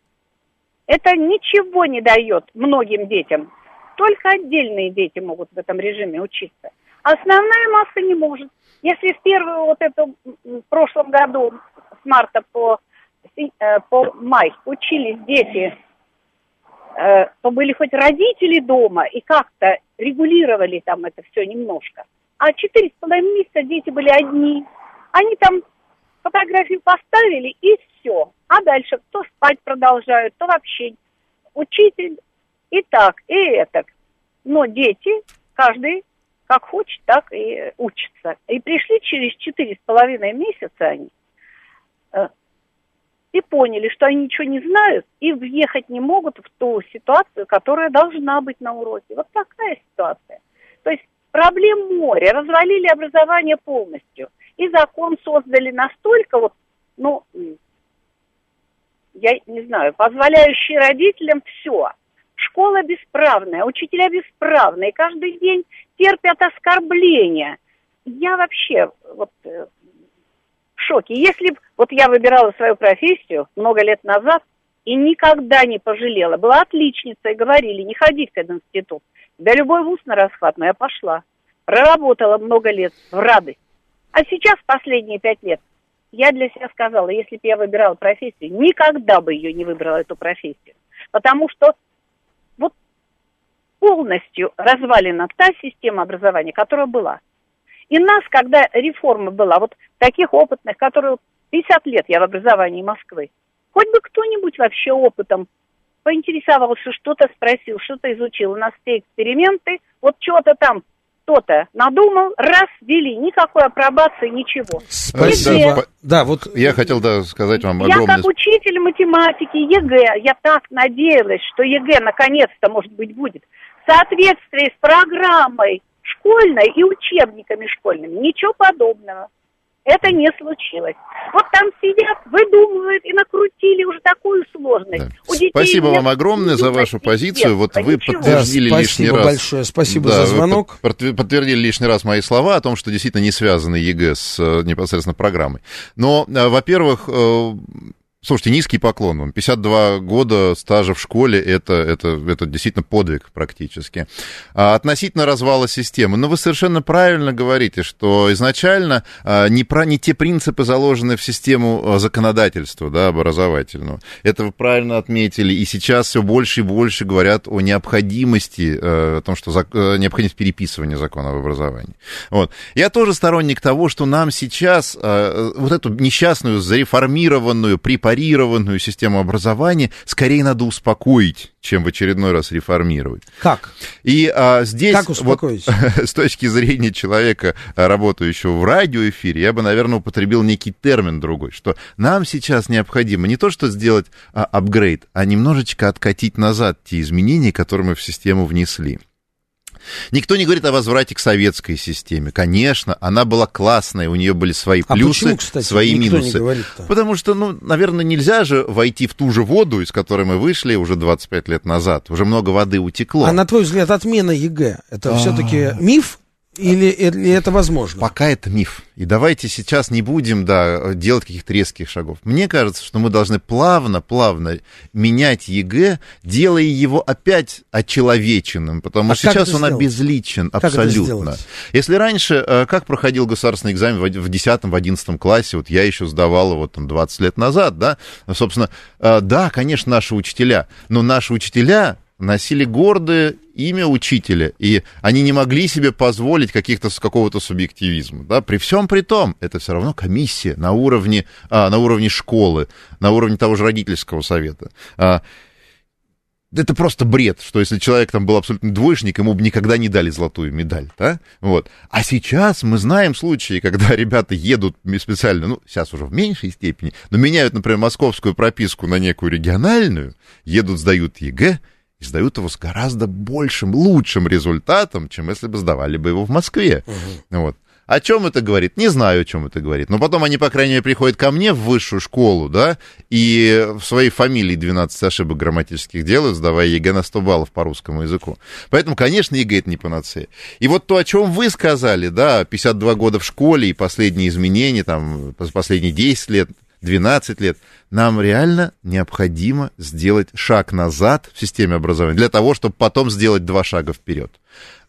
[SPEAKER 4] Это ничего не дает многим детям. Только отдельные дети могут в этом режиме учиться. Основная масса не может. Если в первую вот эту в прошлом году марта по, э, по май учились дети, э, то были хоть родители дома и как-то регулировали там это все немножко. А четыре с половиной месяца дети были одни. Они там фотографию поставили и все. А дальше то спать продолжают, то вообще учитель и так, и это. Но дети, каждый как хочет, так и учится. И пришли через четыре с половиной месяца они и поняли, что они ничего не знают и въехать не могут в ту ситуацию, которая должна быть на уроке. Вот такая ситуация. То есть проблем море, развалили образование полностью. И закон создали настолько вот, ну, я не знаю, позволяющий родителям все. Школа бесправная, учителя бесправные, каждый день терпят оскорбления. Я вообще вот э, в шоке. Если бы вот я выбирала свою профессию много лет назад и никогда не пожалела, была отличницей, говорили, не ходи в этот институт. Да любой вуз на расхват, но я пошла. Проработала много лет в радость. А сейчас, последние пять лет, я для себя сказала, если бы я выбирала профессию, никогда бы ее не выбрала, эту профессию. Потому что вот полностью развалена та система образования, которая была. И нас, когда реформа была, вот таких опытных, которые 50 лет я в образовании Москвы, хоть бы кто-нибудь вообще опытом поинтересовался, что-то спросил, что-то изучил. У нас все эксперименты, вот что-то там кто-то надумал, раз, ввели, никакой апробации, ничего.
[SPEAKER 2] Спасибо. ЕГЭ. Да, вот
[SPEAKER 3] я хотел да, сказать вам
[SPEAKER 4] огромное... Я как учитель математики ЕГЭ, я так надеялась, что ЕГЭ наконец-то, может быть, будет в соответствии с программой школьной и учебниками школьными. Ничего подобного. Это не случилось. Вот там сидят, выдумывают и накрутили уже такую сложность.
[SPEAKER 3] Да. Спасибо вам огромное за вашу позицию. Вот вы подтвердили да, лишний раз.
[SPEAKER 2] большое, спасибо да, за звонок.
[SPEAKER 3] Вы подтвердили лишний раз мои слова о том, что действительно не связаны ЕГЭ с э, непосредственно программой. Но, э, во-первых, э, Слушайте, низкий поклон вам. 52 года стажа в школе это, это, это действительно подвиг практически. А относительно развала системы, ну, вы совершенно правильно говорите, что изначально а, не, про, не те принципы заложены в систему а, законодательства да, образовательного. Это вы правильно отметили. И сейчас все больше и больше говорят о необходимости, а, о том, что зак, а, необходимость переписывания закона об образовании. Вот. Я тоже сторонник того, что нам сейчас а, вот эту несчастную, зареформированную, препарированную препарированную систему образования скорее надо успокоить, чем в очередной раз реформировать.
[SPEAKER 2] Как?
[SPEAKER 3] И а, здесь,
[SPEAKER 2] как успокоить?
[SPEAKER 3] Вот, с точки зрения человека, работающего в радиоэфире, я бы, наверное, употребил некий термин другой, что нам сейчас необходимо не то, что сделать а, апгрейд, а немножечко откатить назад те изменения, которые мы в систему внесли. Никто не говорит о возврате к советской системе. Конечно, она была классная, у нее были свои а плюсы, почему, кстати, свои минусы. Потому что, ну, наверное, нельзя же войти в ту же воду, из которой мы вышли уже 25 лет назад. Уже много воды утекло.
[SPEAKER 2] А на твой взгляд, отмена ЕГЭ, это все-таки миф или, или это возможно?
[SPEAKER 3] Пока это миф. И давайте сейчас не будем, да, делать каких-то резких шагов. Мне кажется, что мы должны плавно, плавно менять ЕГЭ, делая его опять очеловеченным, потому а что сейчас он сделать? обезличен как абсолютно. Если раньше, э, как проходил государственный экзамен в 10-11 классе, вот я еще сдавал его там 20 лет назад, да, собственно, э, да, конечно, наши учителя, но наши учителя носили гордое имя учителя, и они не могли себе позволить каких-то, какого-то субъективизма. Да? При всем при том, это все равно комиссия на уровне, а, на уровне школы, на уровне того же родительского совета. А, это просто бред, что если человек там был абсолютно двоечник, ему бы никогда не дали золотую медаль, да? Вот. А сейчас мы знаем случаи, когда ребята едут специально, ну, сейчас уже в меньшей степени, но меняют, например, московскую прописку на некую региональную, едут, сдают ЕГЭ, и сдают его с гораздо большим, лучшим результатом, чем если бы сдавали бы его в Москве. Угу. Вот. О чем это говорит? Не знаю, о чем это говорит. Но потом они, по крайней мере, приходят ко мне в высшую школу, да, и в своей фамилии 12 ошибок грамматических делают, сдавая ЕГЭ на 100 баллов по русскому языку. Поэтому, конечно, ЕГЭ это не панацея. И вот то, о чем вы сказали, да, 52 года в школе и последние изменения, там, последние 10 лет, 12 лет, нам реально необходимо сделать шаг назад в системе образования для того, чтобы потом сделать два шага вперед.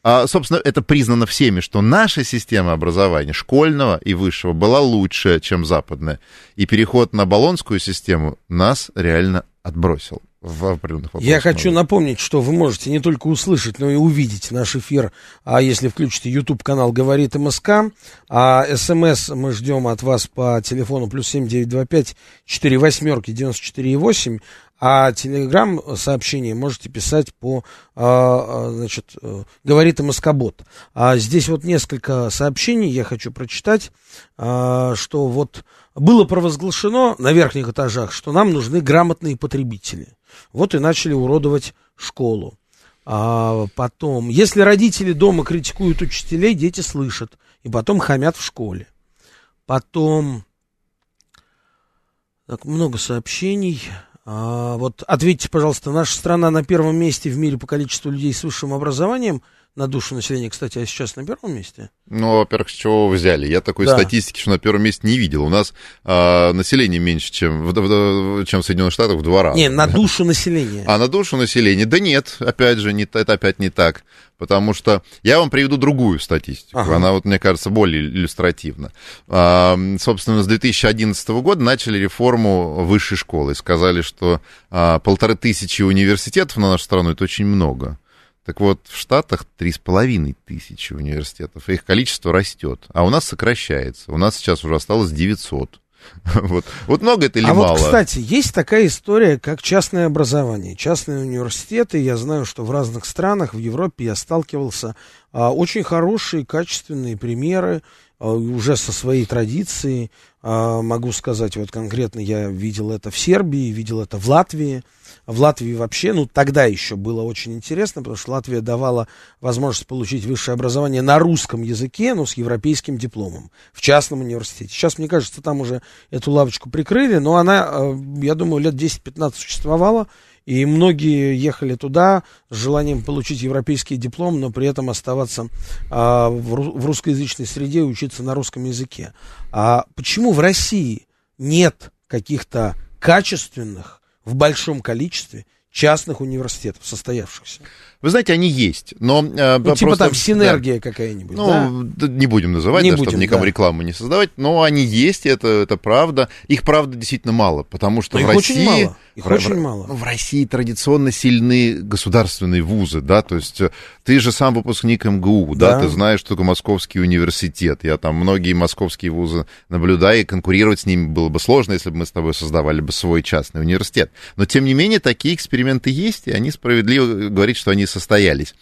[SPEAKER 3] А, собственно, это признано всеми, что наша система образования, школьного и высшего, была лучше, чем западная. И переход на баллонскую систему нас реально отбросил в определенных
[SPEAKER 2] вопросах. Я хочу напомнить, что вы можете не только услышать, но и увидеть наш эфир, а если включите YouTube канал «Говорит МСК», а СМС мы ждем от вас по телефону плюс семь девять два пять четыре восьмерки девяносто четыре восемь, А телеграм-сообщение можете писать по, а, а, значит, э, говорит МСК-бот. А здесь вот несколько сообщений я хочу прочитать, а, что вот было провозглашено на верхних этажах, что нам нужны грамотные потребители. Вот и начали уродовать школу. А потом, если родители дома критикуют учителей, дети слышат, и потом хамят в школе. Потом, так, много сообщений. А, вот ответьте, пожалуйста, наша страна на первом месте в мире по количеству людей с высшим образованием на душу населения, кстати, а сейчас на первом месте?
[SPEAKER 3] Ну, во-первых, с чего вы взяли? Я такой да. статистики, что на первом месте не видел. У нас а, население меньше, чем в, в, чем в Соединенных Штатах в два раза.
[SPEAKER 2] Не, на душу населения.
[SPEAKER 3] А на душу населения? Да нет, опять же, не, это опять не так. Потому что я вам приведу другую статистику. Ага. Она, вот, мне кажется, более иллюстративна. А, собственно, с 2011 года начали реформу высшей школы. Сказали, что а, полторы тысячи университетов на нашу страну это очень много. Так вот, в Штатах три с половиной тысячи университетов, их количество растет, а у нас сокращается. У нас сейчас уже осталось 900. Вот, вот много это или а мало?
[SPEAKER 2] Вот, кстати, есть такая история, как частное образование. Частные университеты, я знаю, что в разных странах, в Европе я сталкивался, а, очень хорошие, качественные примеры, а, уже со своей традицией. А, могу сказать, вот конкретно я видел это в Сербии, видел это в Латвии в Латвии вообще, ну, тогда еще было очень интересно, потому что Латвия давала возможность получить высшее образование на русском языке, но с европейским дипломом в частном университете. Сейчас, мне кажется, там уже эту лавочку прикрыли, но она, э, я думаю, лет 10-15 существовала, и многие ехали туда с желанием получить европейский диплом, но при этом оставаться а, в, в русскоязычной среде и учиться на русском языке. А почему в России нет каких-то качественных в большом количестве частных университетов состоявшихся.
[SPEAKER 3] Вы знаете, они есть, но...
[SPEAKER 2] Э, ну, типа там синергия да, какая-нибудь,
[SPEAKER 3] Ну, да? не будем называть, не да, будем, чтобы никому да. рекламу не создавать, но они есть, это, это правда. Их, правда, действительно мало, потому что но в России...
[SPEAKER 2] Очень мало. Их
[SPEAKER 3] в,
[SPEAKER 2] очень мало.
[SPEAKER 3] В России традиционно сильны государственные вузы, да, то есть э, ты же сам выпускник МГУ, да, да ты знаешь, что такое Московский университет. Я там многие московские вузы наблюдаю, и конкурировать с ними было бы сложно, если бы мы с тобой создавали бы свой частный университет. Но, тем не менее, такие эксперименты есть, и они справедливо говорят, что они состоялись.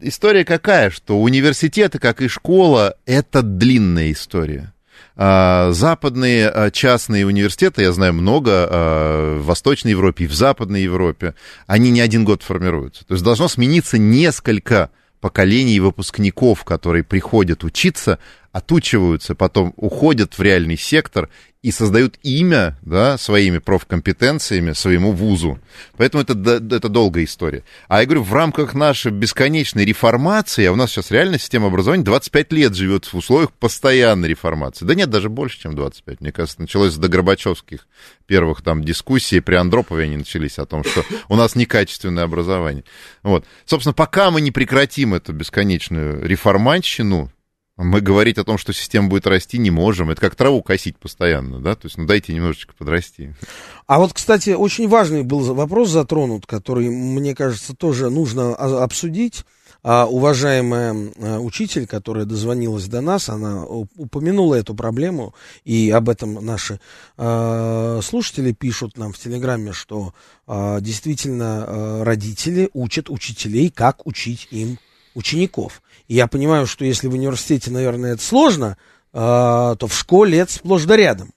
[SPEAKER 3] История какая, что университеты, как и школа, это длинная история. А, западные а, частные университеты, я знаю много, а, в Восточной Европе и в Западной Европе, они не один год формируются. То есть должно смениться несколько поколений выпускников, которые приходят учиться, отучиваются, потом уходят в реальный сектор и создают имя да, своими профкомпетенциями своему вузу. Поэтому это, это долгая история. А я говорю, в рамках нашей бесконечной реформации, а у нас сейчас реально система образования 25 лет живет в условиях постоянной реформации. Да нет, даже больше, чем 25. Мне кажется, началось с догорбачевских первых там дискуссий, при Андропове они начались о том, что у нас некачественное образование. Вот. Собственно, пока мы не прекратим эту бесконечную реформанщину, мы говорить о том, что система будет расти, не можем. Это как траву косить постоянно, да? То есть, ну, дайте немножечко подрасти.
[SPEAKER 2] А вот, кстати, очень важный был вопрос затронут, который, мне кажется, тоже нужно обсудить. А, уважаемая а, учитель, которая дозвонилась до нас, она упомянула эту проблему, и об этом наши а, слушатели пишут нам в Телеграме, что а, действительно родители учат учителей, как учить им учеников. Я понимаю, что если в университете, наверное, это сложно, э, то в школе это сплошь да рядом.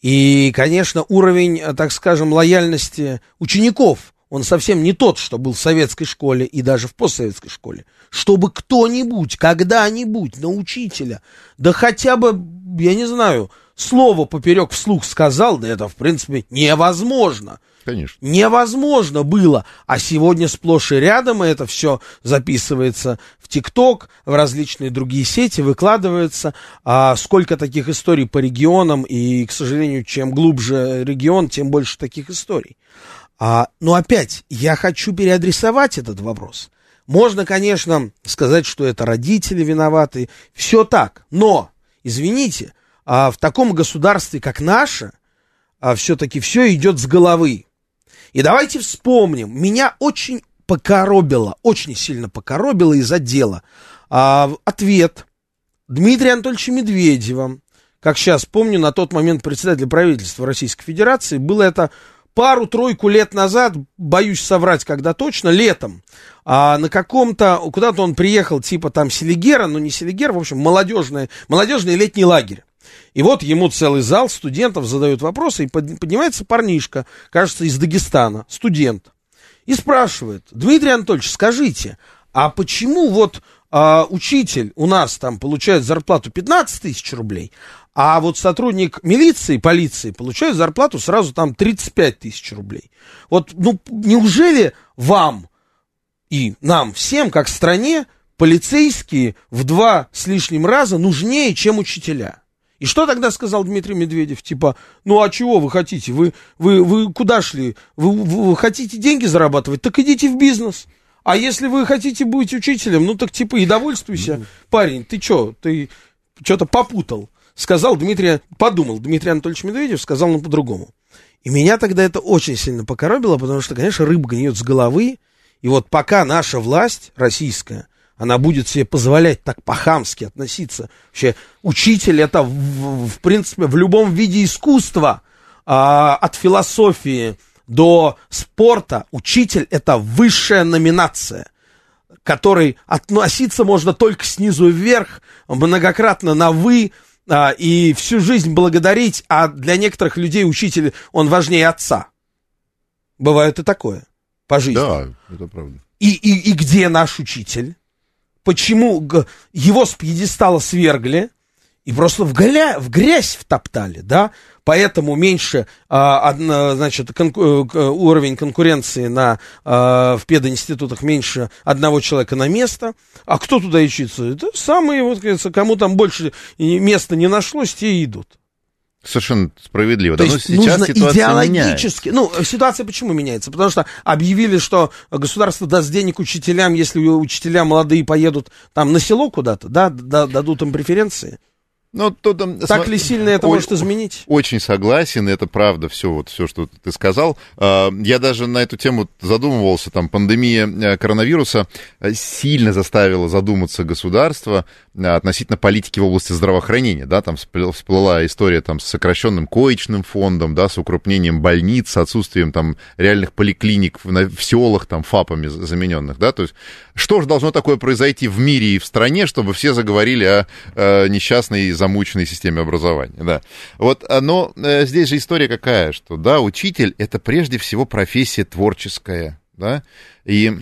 [SPEAKER 2] И, конечно, уровень, так скажем, лояльности учеников, он совсем не тот, что был в советской школе и даже в постсоветской школе. Чтобы кто-нибудь, когда-нибудь на учителя, да хотя бы, я не знаю, слово поперек вслух сказал, да это, в принципе, невозможно.
[SPEAKER 3] Конечно.
[SPEAKER 2] Невозможно было. А сегодня сплошь и рядом это все записывается в ТикТок, в различные другие сети, выкладывается. А сколько таких историй по регионам, и, к сожалению, чем глубже регион, тем больше таких историй. А, но опять, я хочу переадресовать этот вопрос. Можно, конечно, сказать, что это родители виноваты, все так, но, извините, а в таком государстве, как наше, а все-таки все идет с головы. И давайте вспомним, меня очень покоробило, очень сильно покоробило из-за дела. А, ответ Дмитрия Анатольевича Медведева, как сейчас помню, на тот момент председатель правительства Российской Федерации, было это пару-тройку лет назад, боюсь соврать, когда точно, летом, а, на каком-то, куда-то он приехал, типа там Селигера, но не Селигер, в общем, молодежный, молодежный летний лагерь. И вот ему целый зал студентов задают вопросы, и поднимается парнишка, кажется, из Дагестана, студент, и спрашивает, Дмитрий Анатольевич, скажите, а почему вот а, учитель у нас там получает зарплату 15 тысяч рублей, а вот сотрудник милиции, полиции получает зарплату сразу там 35 тысяч рублей. Вот, ну, неужели вам и нам всем, как стране, полицейские в два с лишним раза нужнее, чем учителя? И что тогда сказал Дмитрий Медведев? Типа, ну а чего вы хотите? Вы, вы, вы куда шли? Вы, вы, вы хотите деньги зарабатывать? Так идите в бизнес. А если вы хотите быть учителем, ну так типа и довольствуйся. Парень, ты что, ты что-то попутал сказал Дмитрий, подумал Дмитрий Анатольевич Медведев, сказал он по-другому. И меня тогда это очень сильно покоробило, потому что, конечно, рыба гниет с головы. И вот пока наша власть российская, она будет себе позволять так по-хамски относиться. Вообще, учитель это, в, в принципе, в любом виде искусства, а, от философии до спорта, учитель это высшая номинация которой относиться можно только снизу вверх, многократно на «вы», а, и всю жизнь благодарить, а для некоторых людей учитель, он важнее отца. Бывает и такое по жизни.
[SPEAKER 3] Да, это правда.
[SPEAKER 2] И, и, и где наш учитель? Почему его с пьедестала свергли и просто в, голя, в грязь втоптали, да? поэтому меньше, а, значит, конку, э, уровень конкуренции на, а, в пединститутах меньше одного человека на место. А кто туда учится? Это самые, вот, кажется, кому там больше места не нашлось, те и идут.
[SPEAKER 3] Совершенно справедливо.
[SPEAKER 2] То да, есть нужно идеологически... Меняется. Ну, ситуация почему меняется? Потому что объявили, что государство даст денег учителям, если учителя молодые поедут там на село куда-то, да, дадут им преференции.
[SPEAKER 3] Ну, то,
[SPEAKER 2] там, так ли сильно это о, может изменить?
[SPEAKER 3] Очень согласен, это правда, все, вот, все, что ты сказал. А, я даже на эту тему задумывался, там, пандемия э, коронавируса э, сильно заставила задуматься государство э, относительно политики в области здравоохранения, да, там всплыла история там с сокращенным коечным фондом, да, с укрупнением больниц, с отсутствием там реальных поликлиник в, в селах, там, ФАПами замененных, да, то есть что же должно такое произойти в мире и в стране, чтобы все заговорили о, о несчастной замученной системе образования, да. Вот, а, но э, здесь же история какая, что, да, учитель — это прежде всего профессия творческая, да, и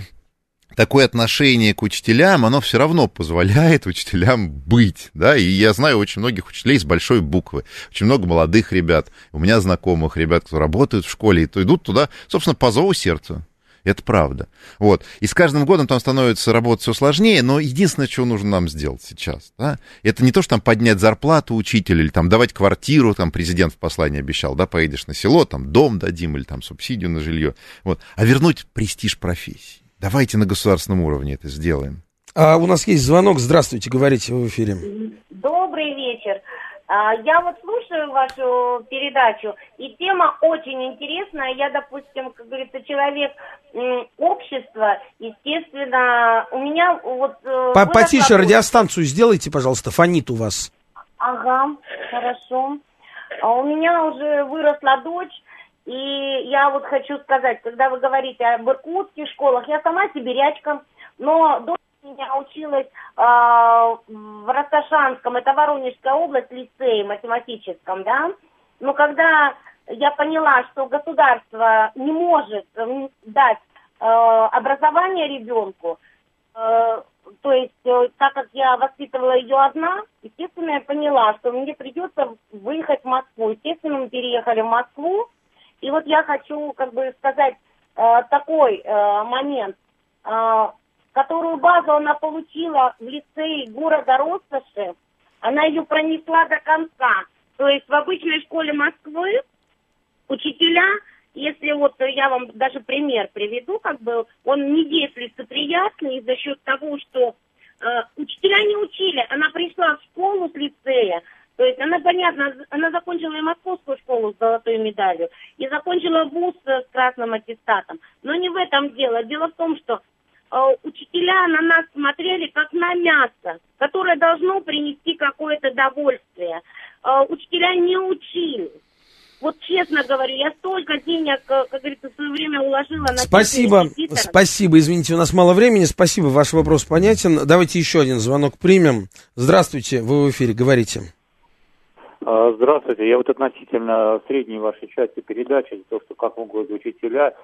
[SPEAKER 3] такое отношение к учителям, оно все равно позволяет учителям быть, да, и я знаю очень многих учителей с большой буквы, очень много молодых ребят, у меня знакомых ребят, кто работают в школе, и то идут туда, собственно, по зову сердца, это правда. Вот. И с каждым годом там становится работать все сложнее, но единственное, что нужно нам сделать сейчас, да, это не то, что там поднять зарплату учителя или там давать квартиру, там президент в послании обещал, да, поедешь на село, там дом дадим или там субсидию на жилье, вот, а вернуть престиж профессии. Давайте на государственном уровне это сделаем.
[SPEAKER 2] А у нас есть звонок. Здравствуйте, говорите в эфире.
[SPEAKER 5] Добрый вечер. А, я вот слушаю вашу передачу, и тема очень интересная. Я, допустим, как говорится, человек общества, естественно, у меня вот...
[SPEAKER 2] Э, По Потише такой... радиостанцию сделайте, пожалуйста, фонит у вас.
[SPEAKER 5] Ага, хорошо. А у меня уже выросла дочь, и я вот хочу сказать, когда вы говорите об иркутских школах, я сама сибирячка, но дочь меня училась э, в Ростошанском, это Воронежская область, лицее математическом, да. Но когда я поняла, что государство не может дать э, образование ребенку, э, то есть, э, так как я воспитывала ее одна, естественно, я поняла, что мне придется выехать в Москву. Естественно, мы переехали в Москву. И вот я хочу, как бы сказать, э, такой э, момент. Э, которую базу она получила в лицее города Россоши, она ее пронесла до конца. То есть в обычной школе Москвы учителя, если вот я вам даже пример приведу, как бы он не нелицеприятный за счет того, что э, учителя не учили, она пришла в школу с лицея, то есть она, понятно, она закончила и московскую школу с золотой медалью, и закончила вуз с красным аттестатом. Но не в этом дело. Дело в том, что учителя на нас смотрели как на мясо, которое должно принести какое-то довольствие. Э, учителя не учили. Вот честно говорю, я столько денег, э, как говорится, в свое время уложила на
[SPEAKER 2] Спасибо, спасибо, извините, у нас мало времени, спасибо, ваш вопрос понятен. Давайте еще один звонок примем. Здравствуйте, вы в эфире, говорите.
[SPEAKER 6] А, Здравствуйте. Я вот относительно средней вашей части передачи, то, что как могут учителя,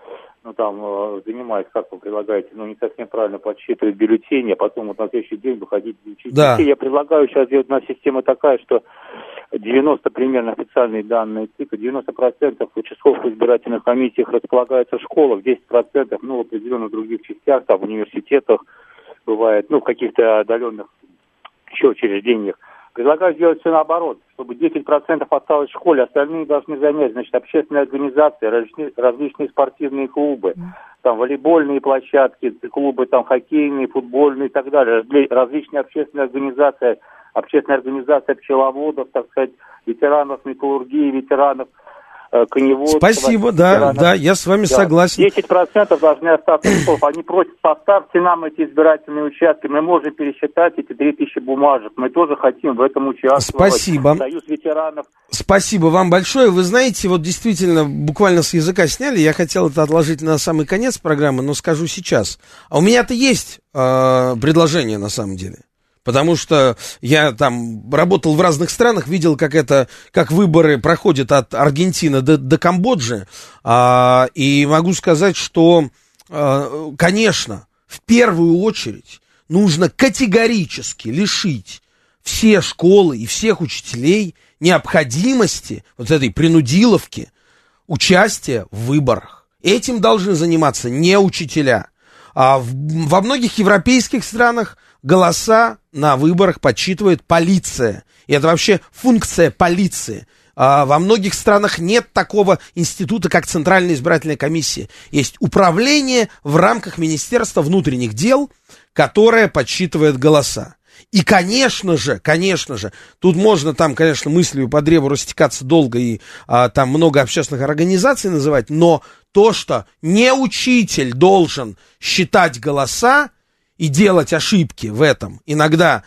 [SPEAKER 6] ну там, э, занимаясь, как вы предлагаете, ну не совсем правильно подсчитывать бюллетени, а потом вот на следующий день выходить учить
[SPEAKER 2] Да.
[SPEAKER 6] Я предлагаю сейчас сделать у нас система такая, что 90 примерно официальные данные ЦИКа, 90% участковых избирательных комиссиях располагаются в школах, 10% ну, в определенных других частях, там, в университетах, бывает, ну, в каких-то отдаленных еще учреждениях. Предлагаю сделать все наоборот, чтобы 10% осталось в школе, остальные должны занять, значит, общественные организации, различные, различные спортивные клубы, там волейбольные площадки, клубы там хоккейные, футбольные и так далее, разли- различные общественные организации, общественная организация пчеловодов, так сказать, ветеранов металлургии, ветеранов э, коневодства.
[SPEAKER 2] Спасибо, да,
[SPEAKER 6] ветеранов-
[SPEAKER 2] да, я с вами
[SPEAKER 6] да.
[SPEAKER 2] согласен.
[SPEAKER 6] 10% должны остаться в школах. Они просят, поставьте нам эти избирательные участки. Мы можем пересчитать эти 3000 бумажек. Мы тоже хотим в этом участвовать.
[SPEAKER 2] Спасибо.
[SPEAKER 6] Союз ветеранов.
[SPEAKER 2] Спасибо вам большое. Вы знаете, вот действительно, буквально с языка сняли. Я хотел это отложить на самый конец программы, но скажу сейчас. А у меня-то есть э, предложение на самом деле. Потому что я там работал в разных странах, видел, как это, как выборы проходят от Аргентины до, до Камбоджи. А, и могу сказать, что, а, конечно, в первую очередь нужно категорически лишить все школы и всех учителей необходимости вот этой принудиловки участия в выборах. Этим должны заниматься не учителя. А в- во многих европейских странах голоса на выборах подсчитывает полиция. И это вообще функция полиции. А во многих странах нет такого института, как Центральная избирательная комиссия. Есть управление в рамках Министерства внутренних дел, которое подсчитывает голоса. И, конечно же, конечно же, тут можно там, конечно, мыслью по древу растекаться долго и а, там много общественных организаций называть, но то, что не учитель должен считать голоса и делать ошибки в этом, иногда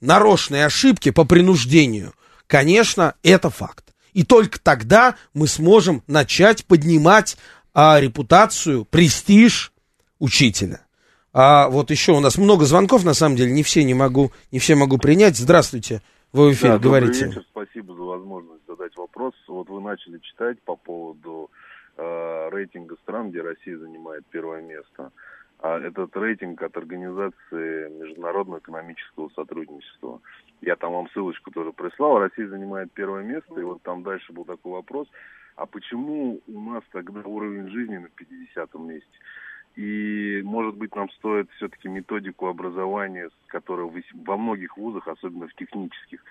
[SPEAKER 2] нарочные ошибки по принуждению, конечно, это факт. И только тогда мы сможем начать поднимать а, репутацию, престиж учителя. А вот еще у нас много звонков, на самом деле, не все не могу, не все могу принять. Здравствуйте, вы в эфире,
[SPEAKER 7] Да,
[SPEAKER 2] говорите.
[SPEAKER 7] вечер, спасибо за возможность задать вопрос. Вот вы начали читать по поводу э, рейтинга стран, где Россия занимает первое место. А этот рейтинг от Организации Международного экономического сотрудничества. Я там вам ссылочку тоже прислал. Россия занимает первое место, и вот там дальше был такой вопрос. А почему у нас тогда уровень жизни на 50 месте? И, может быть, нам стоит все-таки методику образования, в- во многих вузах, особенно в технических,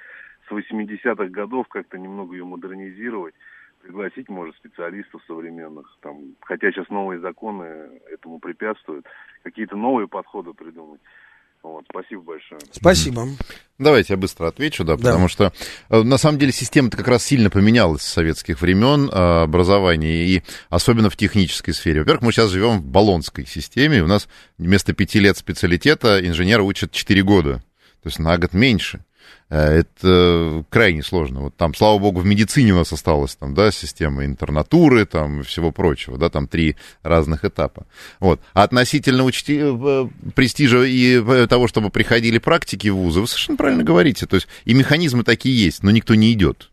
[SPEAKER 7] с 80-х годов как-то немного ее модернизировать, пригласить, может, специалистов современных, там, хотя сейчас новые законы этому препятствуют, какие-то новые подходы придумать. Вот, спасибо большое.
[SPEAKER 2] Спасибо.
[SPEAKER 3] Давайте я быстро отвечу, да,
[SPEAKER 2] Да.
[SPEAKER 3] потому что э, на самом деле система-то как раз сильно поменялась с советских времен э, образования, и особенно в технической сфере. Во-первых, мы сейчас живем в баллонской системе, у нас вместо пяти лет специалитета инженера учат четыре года, то есть на год меньше. Э, Это крайне сложно. Вот там, слава богу, в медицине у нас осталась там, да, система интернатуры, там, всего прочего, да, там три разных этапа. Вот. А относительно учти... э, престижа и э, того, чтобы приходили практики в вузы, вы совершенно правильно говорите. То есть и механизмы такие есть, но никто не идет.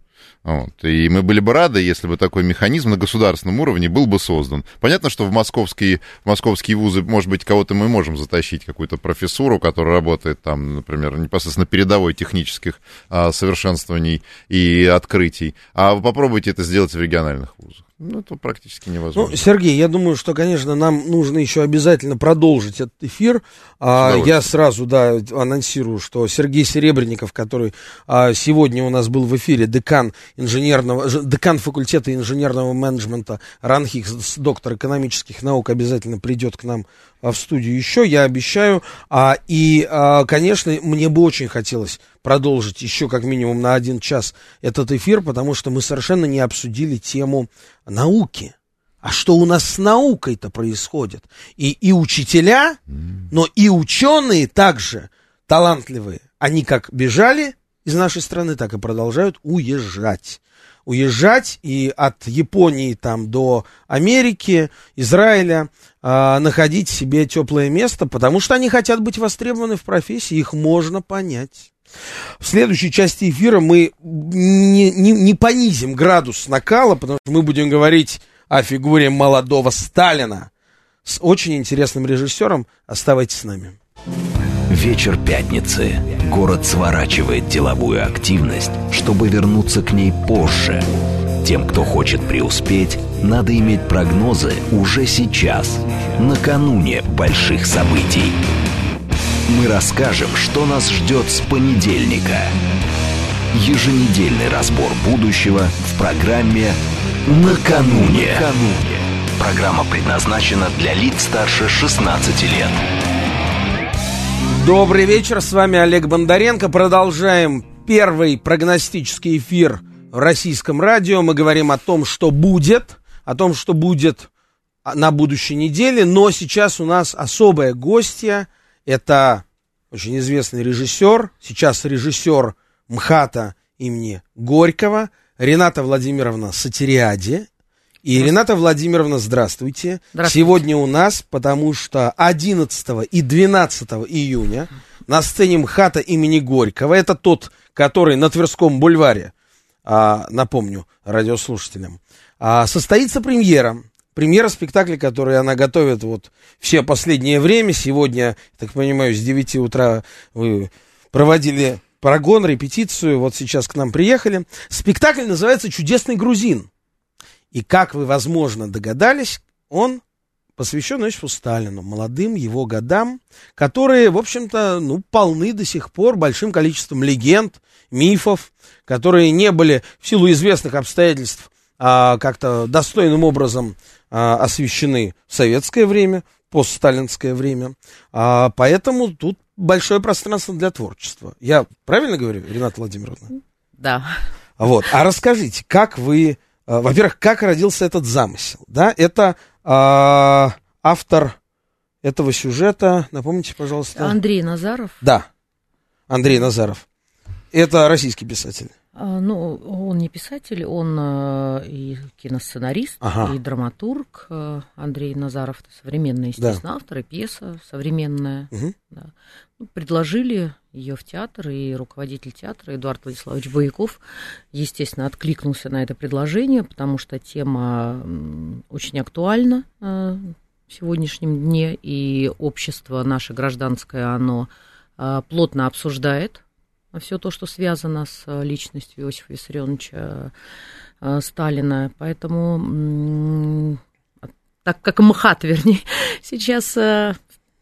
[SPEAKER 3] Вот. И мы были бы рады, если бы такой механизм на государственном уровне был бы создан. Понятно, что в московские, в московские вузы, может быть, кого-то мы можем затащить, какую-то профессуру, которая работает там, например, непосредственно передовой технических а, совершенствований и открытий. А вы попробуйте это сделать в региональных вузах. Ну, это практически невозможно.
[SPEAKER 2] Ну, Сергей, я думаю, что, конечно, нам нужно еще обязательно продолжить этот эфир. А, я сразу, да, анонсирую, что Сергей Серебренников, который а, сегодня у нас был в эфире, декан инженерного, декан факультета инженерного менеджмента РАНХИК, с- доктор экономических наук, обязательно придет к нам а, в студию еще, я обещаю. А, и, а, конечно, мне бы очень хотелось продолжить еще как минимум на один час этот эфир, потому что мы совершенно не обсудили тему науки. А что у нас с наукой-то происходит? И, и учителя, но и ученые также талантливые. Они как бежали из нашей страны, так и продолжают уезжать. Уезжать и от Японии там до Америки, Израиля, э, находить себе теплое место, потому что они хотят быть востребованы в профессии, их можно понять. В следующей части эфира мы не, не, не понизим градус накала, потому что мы будем говорить о фигуре молодого Сталина с очень интересным режиссером. Оставайтесь с нами.
[SPEAKER 1] Вечер пятницы. Город сворачивает деловую активность, чтобы вернуться к ней позже. Тем, кто хочет преуспеть, надо иметь прогнозы уже сейчас, накануне больших событий. Мы расскажем, что нас ждет с понедельника. Еженедельный разбор будущего в программе «Накануне». Программа предназначена для лиц старше 16 лет.
[SPEAKER 2] Добрый вечер, с вами Олег Бондаренко. Продолжаем первый прогностический эфир в российском радио. Мы говорим о том, что будет, о том, что будет на будущей неделе. Но сейчас у нас особая гостья. Это очень известный режиссер, сейчас режиссер МХАТа имени Горького, Рената Владимировна Сатериади. И Рената Владимировна, здравствуйте.
[SPEAKER 8] Здравствуйте.
[SPEAKER 2] Сегодня у нас, потому что 11 и 12 июня на сцене МХАТа имени Горького, это тот, который на Тверском бульваре, а, напомню радиослушателям, а, состоится премьера. Премьера спектакля, который она готовит вот все последнее время. Сегодня, так понимаю, с 9 утра вы проводили прогон, репетицию, вот сейчас к нам приехали. Спектакль называется «Чудесный грузин». И как вы, возможно, догадались, он посвящен Иосифу Сталину, молодым его годам, которые, в общем-то, ну, полны до сих пор большим количеством легенд, мифов, которые не были в силу известных обстоятельств а, как-то достойным образом а, освещены в советское время, постсталинское время. А, поэтому тут большое пространство для творчества. Я правильно говорю, Рената Владимировна?
[SPEAKER 8] Да.
[SPEAKER 2] Вот. А расскажите, как вы во-первых, как родился этот замысел? Да, это а, автор этого сюжета, напомните, пожалуйста.
[SPEAKER 8] Андрей Назаров.
[SPEAKER 2] Да, Андрей Назаров. Это российский писатель.
[SPEAKER 8] А, Ну, он не писатель, он э, и киносценарист,
[SPEAKER 2] Ага.
[SPEAKER 8] и драматург. Э, Андрей Назаров это современный, естественно, автор, и пьеса современная.
[SPEAKER 2] Мгм.
[SPEAKER 8] Да. Предложили ее в театр, и руководитель театра Эдуард Владиславович Бояков, естественно, откликнулся на это предложение, потому что тема очень актуальна э, в сегодняшнем дне, и общество наше гражданское, оно э, плотно обсуждает все то, что связано с э, личностью Иосифа Виссарионовича Сталина. Поэтому, так как МХАТ, вернее, сейчас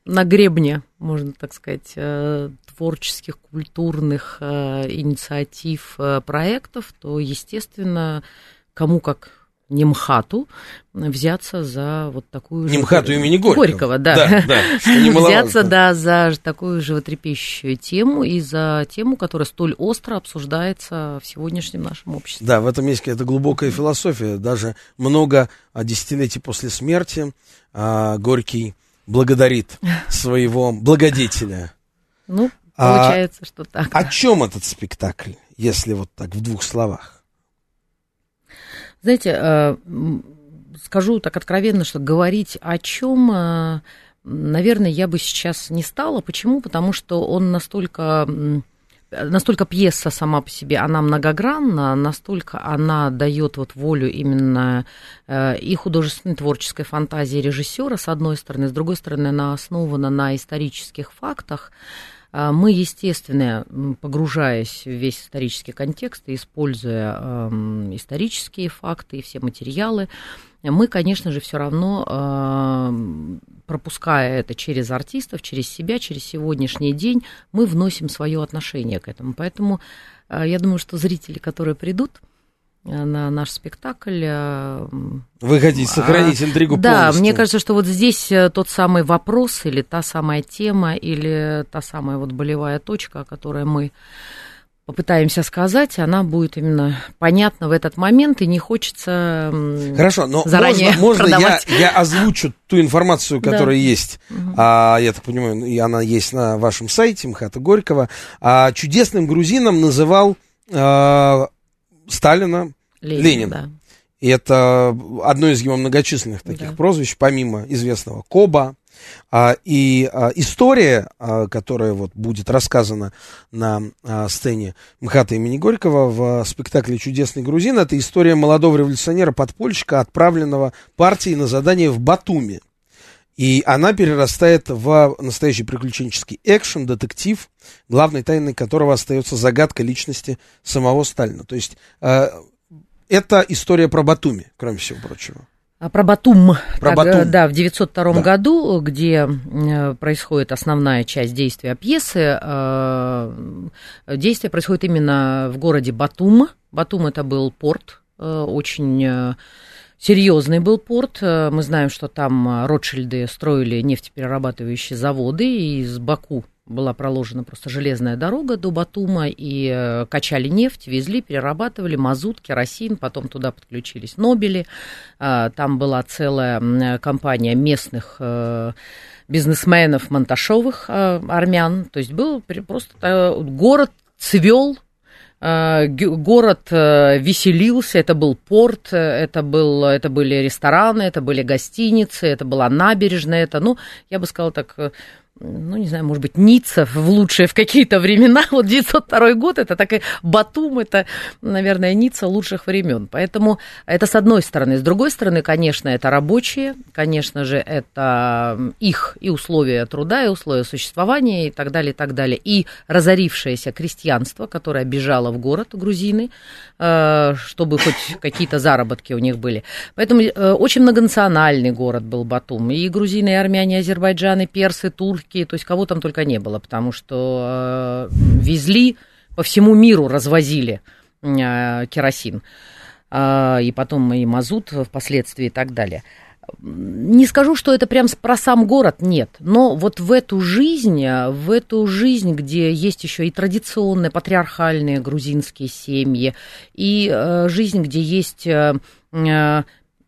[SPEAKER 8] на гребне, можно так сказать, э, творческих, культурных э, инициатив, э, проектов, то, естественно, кому как не МХАТу взяться за вот такую
[SPEAKER 2] Не МХАТу имени Горького.
[SPEAKER 8] Горького, да.
[SPEAKER 2] Да, да.
[SPEAKER 8] Взяться, да, за такую животрепещущую тему и за тему, которая столь остро обсуждается в сегодняшнем нашем обществе.
[SPEAKER 2] Да, в этом есть какая-то глубокая философия. Даже много а, десятилетий после смерти а, Горький благодарит своего благодетеля.
[SPEAKER 8] Ну,
[SPEAKER 2] А-
[SPEAKER 8] получается, что так.
[SPEAKER 2] О чем этот спектакль, если вот так в двух словах?
[SPEAKER 8] Знаете, э, скажу так откровенно, что говорить о чем, э, наверное, я бы сейчас не стала. Почему? Потому что он настолько настолько пьеса сама по себе, она многогранна, настолько она дает вот волю именно э, и художественной творческой фантазии режиссера, с одной стороны, с другой стороны, она основана на исторических фактах. А Мы, естественно, погружаясь в весь исторический контекст и используя эм, исторические факты и все материалы, мы, конечно же, все равно, пропуская это через артистов, через себя, через сегодняшний день, мы вносим свое отношение к этому. Поэтому э, я думаю, что зрители, которые придут э, на наш спектакль, э,
[SPEAKER 2] Вы хотите сохранить интригу
[SPEAKER 8] да,
[SPEAKER 2] полностью?
[SPEAKER 8] мне кажется, что вот здесь тот самый вопрос или та самая тема или та самая вот болевая точка, о которой мы попытаемся сказать, она будет именно понятна в этот момент, и не хочется
[SPEAKER 2] Хорошо, но
[SPEAKER 8] заранее
[SPEAKER 2] можно, можно я, я озвучу ту информацию,
[SPEAKER 8] Да.
[SPEAKER 2] которая есть, а, я так понимаю, и она есть на вашем сайте МХАТа Горького. А, чудесным грузином называл а, Сталина
[SPEAKER 8] Ленин,
[SPEAKER 2] Ленин.
[SPEAKER 8] да.
[SPEAKER 2] И это одно из его многочисленных таких
[SPEAKER 8] Да.
[SPEAKER 2] прозвищ, помимо известного Коба. А, и а, история, а, которая вот будет рассказана на сцене МХАТа имени Горького в спектакле «Чудесный грузин», это история молодого революционера-подпольщика, отправленного партией на задание в Батуми. И она перерастает в настоящий приключенческий экшен, детектив, главной тайной которого остается загадка личности самого Сталина. То есть э, это история про Батуми, кроме всего прочего.
[SPEAKER 8] А Про Батум.
[SPEAKER 2] Про
[SPEAKER 8] Так,
[SPEAKER 2] Батум.
[SPEAKER 8] Да, в 902
[SPEAKER 2] Да.
[SPEAKER 8] году, где э, происходит основная часть действия пьесы, э, действие происходит именно в городе Батум. Батум это был порт, э, очень э, серьезный был порт. Мы знаем, что там Ротшильды строили нефтеперерабатывающие заводы, и из Баку была проложена просто железная дорога до Батума, и э, качали нефть, везли, перерабатывали мазут, керосин, потом туда подключились Нобели, А, там была целая м, компания местных э, бизнесменов Монташовых э, армян, то есть был просто э, город цвел, э, город э, веселился, это был порт, э, это, был, это были рестораны, это были гостиницы, это была набережная, это, ну, я бы сказала так, э, ну, не знаю, может быть, Ницца в лучшие в какие-то времена, вот 902 год, это такой Батум, это, наверное, Ницца лучших времен. Поэтому это с одной стороны. С другой стороны, конечно, это рабочие, конечно же, это их и условия труда, и условия существования, и так далее, и так далее. И разорившееся крестьянство, которое бежало в город, грузины, э, чтобы хоть какие-то заработки у них были. Поэтому э, очень многонациональный город был Батум. И грузины, и армяне, и азербайджаны, и персы, турки, то есть кого там только не было, потому что э, везли по всему миру, развозили э, керосин. А, и потом и мазут впоследствии и так далее. Не скажу, что это прям про сам город, нет. Но вот в эту жизнь, э, в эту жизнь, где есть еще и традиционные патриархальные грузинские семьи, и э, жизнь, где есть э, э,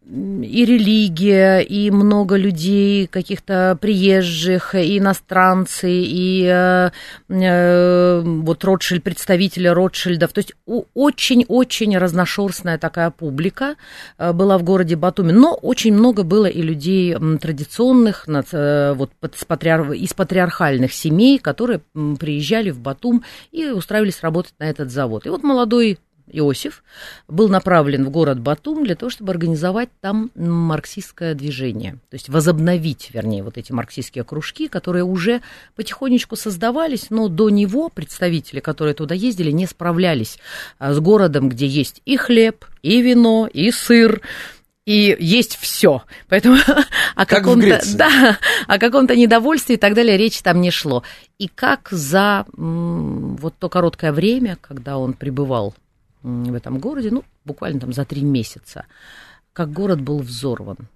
[SPEAKER 8] и религия, и много людей, каких-то приезжих, и иностранцы, и э, э, вот Ротшильд, представители Ротшильдов. То есть очень-очень разношерстная такая публика э, была в городе Батуми. Но очень много было и людей традиционных, э, вот из патриархальных семей, которые приезжали в Батум и устраивались работать на этот завод. И вот молодой Иосиф был направлен в город Батум для того, чтобы организовать там марксистское движение. То есть возобновить, вернее, вот эти марксистские кружки, которые уже потихонечку создавались, но до него представители, которые туда ездили, не справлялись а, с городом, где есть и хлеб, и вино, и сыр, и есть все. Поэтому о каком-то, да, о каком-то недовольстве и так далее речи там не шло. И как за м, вот то короткое время, когда он пребывал в этом городе, ну, буквально там за три месяца, как город был взорван.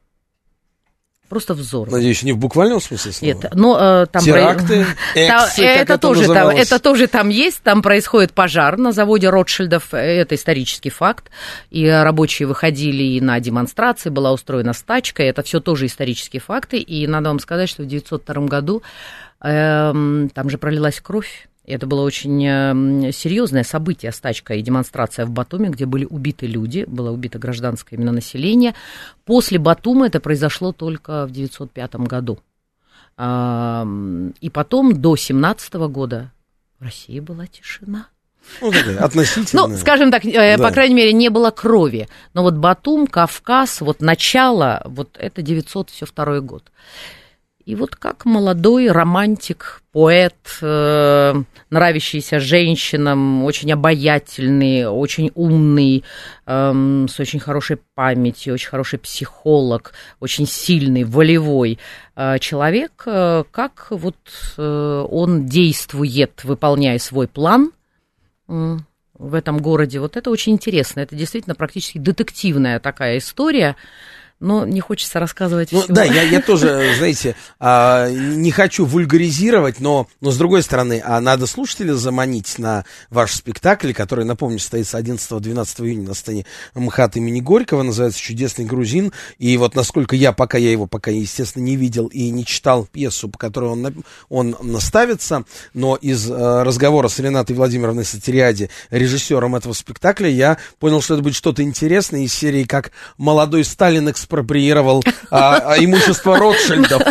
[SPEAKER 8] Просто взорван.
[SPEAKER 2] Надеюсь, не в буквальном смысле слова?
[SPEAKER 8] Это, но э, там
[SPEAKER 2] Теракты, эксы,
[SPEAKER 8] это,
[SPEAKER 2] это
[SPEAKER 8] тоже там, это тоже там есть, там происходит пожар на заводе Ротшильдов, э, это исторический факт, и рабочие выходили и на демонстрации, была устроена стачка, это все тоже исторические факты, и надо вам сказать, что в 1902 году эм, там же пролилась кровь, это было очень эм, серьезное событие, стачка и демонстрация в Батуме, где были убиты люди, было убито гражданское именно население. После Батума это произошло только в 1905 году. И потом до 17 года в России была тишина.
[SPEAKER 2] Ну, относительно.
[SPEAKER 8] Ну, скажем так, э,
[SPEAKER 2] Да.
[SPEAKER 8] по крайней мере, не было крови. Но вот Батум, Кавказ, вот начало, вот это 902 год. И вот как молодой романтик, поэт, э, нравящийся женщинам, очень обаятельный, очень умный, эм, с очень хорошей памятью, очень хороший психолог, очень сильный, волевой э, человек, э, как вот он действует, выполняя свой план, в этом городе. Вот это очень интересно. Это действительно практически детективная такая история. Но не хочется рассказывать
[SPEAKER 2] Ну
[SPEAKER 8] всего.
[SPEAKER 2] да, я, я тоже, знаете, а, не хочу вульгаризировать, но, но с другой стороны, а надо слушателя заманить на ваш спектакль, который, напомню, состоится 11-12 июня на сцене МХАТ имени Горького, называется «Чудесный грузин». И вот насколько я, пока я его пока, естественно, не видел и не читал пьесу, по которой он, он наставится, но из э, разговора с Ренатой Владимировной Сатериади, режиссером этого спектакля, я понял, что это будет что-то интересное из серии «Как молодой Сталин экспроприировал а, а, имущество Ротшильдов».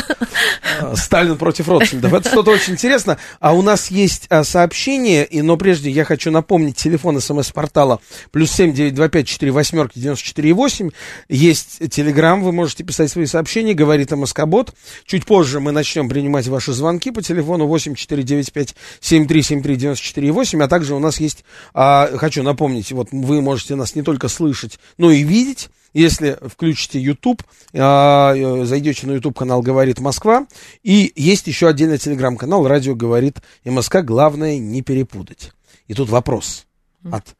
[SPEAKER 2] А, Сталин против Ротшильдов. Это что-то очень интересно. А у нас есть а, сообщение, и, но прежде я хочу напомнить телефон смс-портала плюс семь девять два пять четыре восьмерки девяносто четыре восемь. Есть телеграм, вы можете писать свои сообщения, говорит МСК-бот. Чуть позже мы начнем принимать ваши звонки по телефону восемь четыре девять пять семь три семь три девяносто четыре восемь. А также у нас есть, а, хочу напомнить, вот вы можете нас не только слышать, но и видеть. Если включите YouTube, а, э, зайдете на YouTube канал «Говорит Москва», и есть еще отдельный телеграм-канал «Радио говорит МСК». Главное не перепутать. И тут вопрос от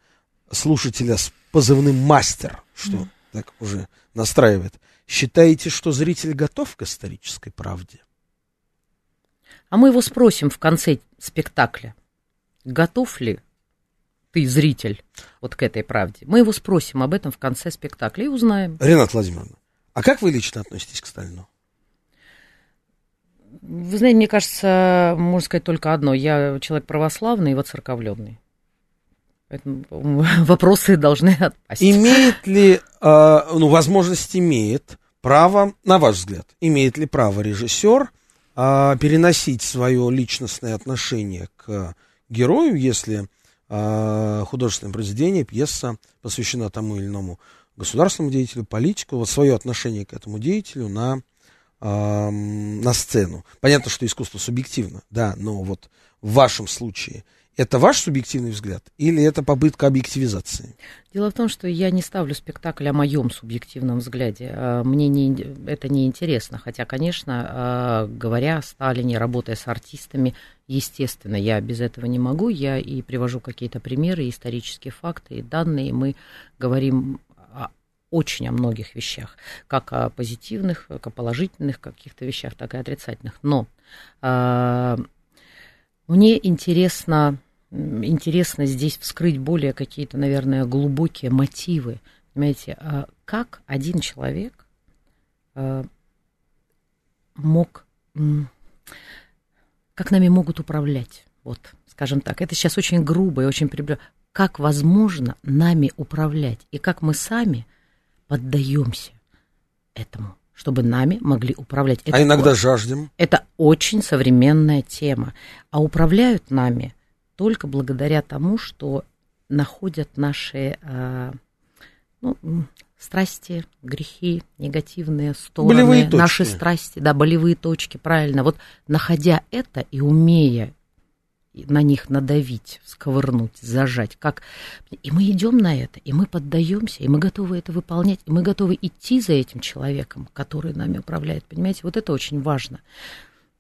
[SPEAKER 2] слушателя с позывным «Мастер», что так уже настраивает. Считаете, что зритель готов к исторической правде?
[SPEAKER 8] А мы его спросим в конце спектакля, готов ли ты, зритель, вот к этой правде. Мы его спросим об этом в конце спектакля и узнаем.
[SPEAKER 2] Ренат Владимировна, а как вы лично относитесь к Сталину?
[SPEAKER 8] Вы знаете, мне кажется, можно сказать только одно. Я человек православный и воцерковленный. Поэтому вопросы должны отпасть.
[SPEAKER 2] Имеет ли, э, ну, возможность имеет право, на ваш взгляд, имеет ли право режиссер э, переносить свое личностное отношение к герою, если э, художественное произведение, пьеса посвящена тому или иному государственному деятелю, политику, вот свое отношение к этому деятелю на, э, на сцену. Понятно, что искусство субъективно, да, но вот в вашем случае это ваш субъективный взгляд или это попытка объективизации?
[SPEAKER 8] Дело в том, что я не ставлю спектакль о моем субъективном взгляде. А, Мне не, это не интересно. Хотя, конечно, а, говоря о Сталине, работая с артистами, естественно, я без этого не могу. Я и привожу какие-то примеры, исторические факты и данные. Мы говорим очень о многих вещах, как о позитивных, как о положительных каких-то вещах, так и отрицательных. Но а, мне интересно, интересно здесь вскрыть более какие-то, наверное, глубокие мотивы. Понимаете, а как один человек а, мог, как нами могут управлять, вот, скажем так. Это сейчас очень грубо и очень прибрежно. Как возможно нами управлять и как мы сами поддаемся этому, чтобы нами могли управлять.
[SPEAKER 2] а
[SPEAKER 8] Это
[SPEAKER 2] иногда жаждем.
[SPEAKER 8] это очень современная тема. А управляют нами только благодаря тому, что находят наши а, ну, страсти, грехи, негативные стороны,
[SPEAKER 2] Болевые точки.
[SPEAKER 8] наши страсти, да, болевые точки, правильно. Вот находя это и умея на них надавить, сковырнуть, зажать, как и мы идем на это, и мы поддаемся, и мы готовы это выполнять, и мы готовы идти за этим человеком, который нами управляет, понимаете, вот это очень важно.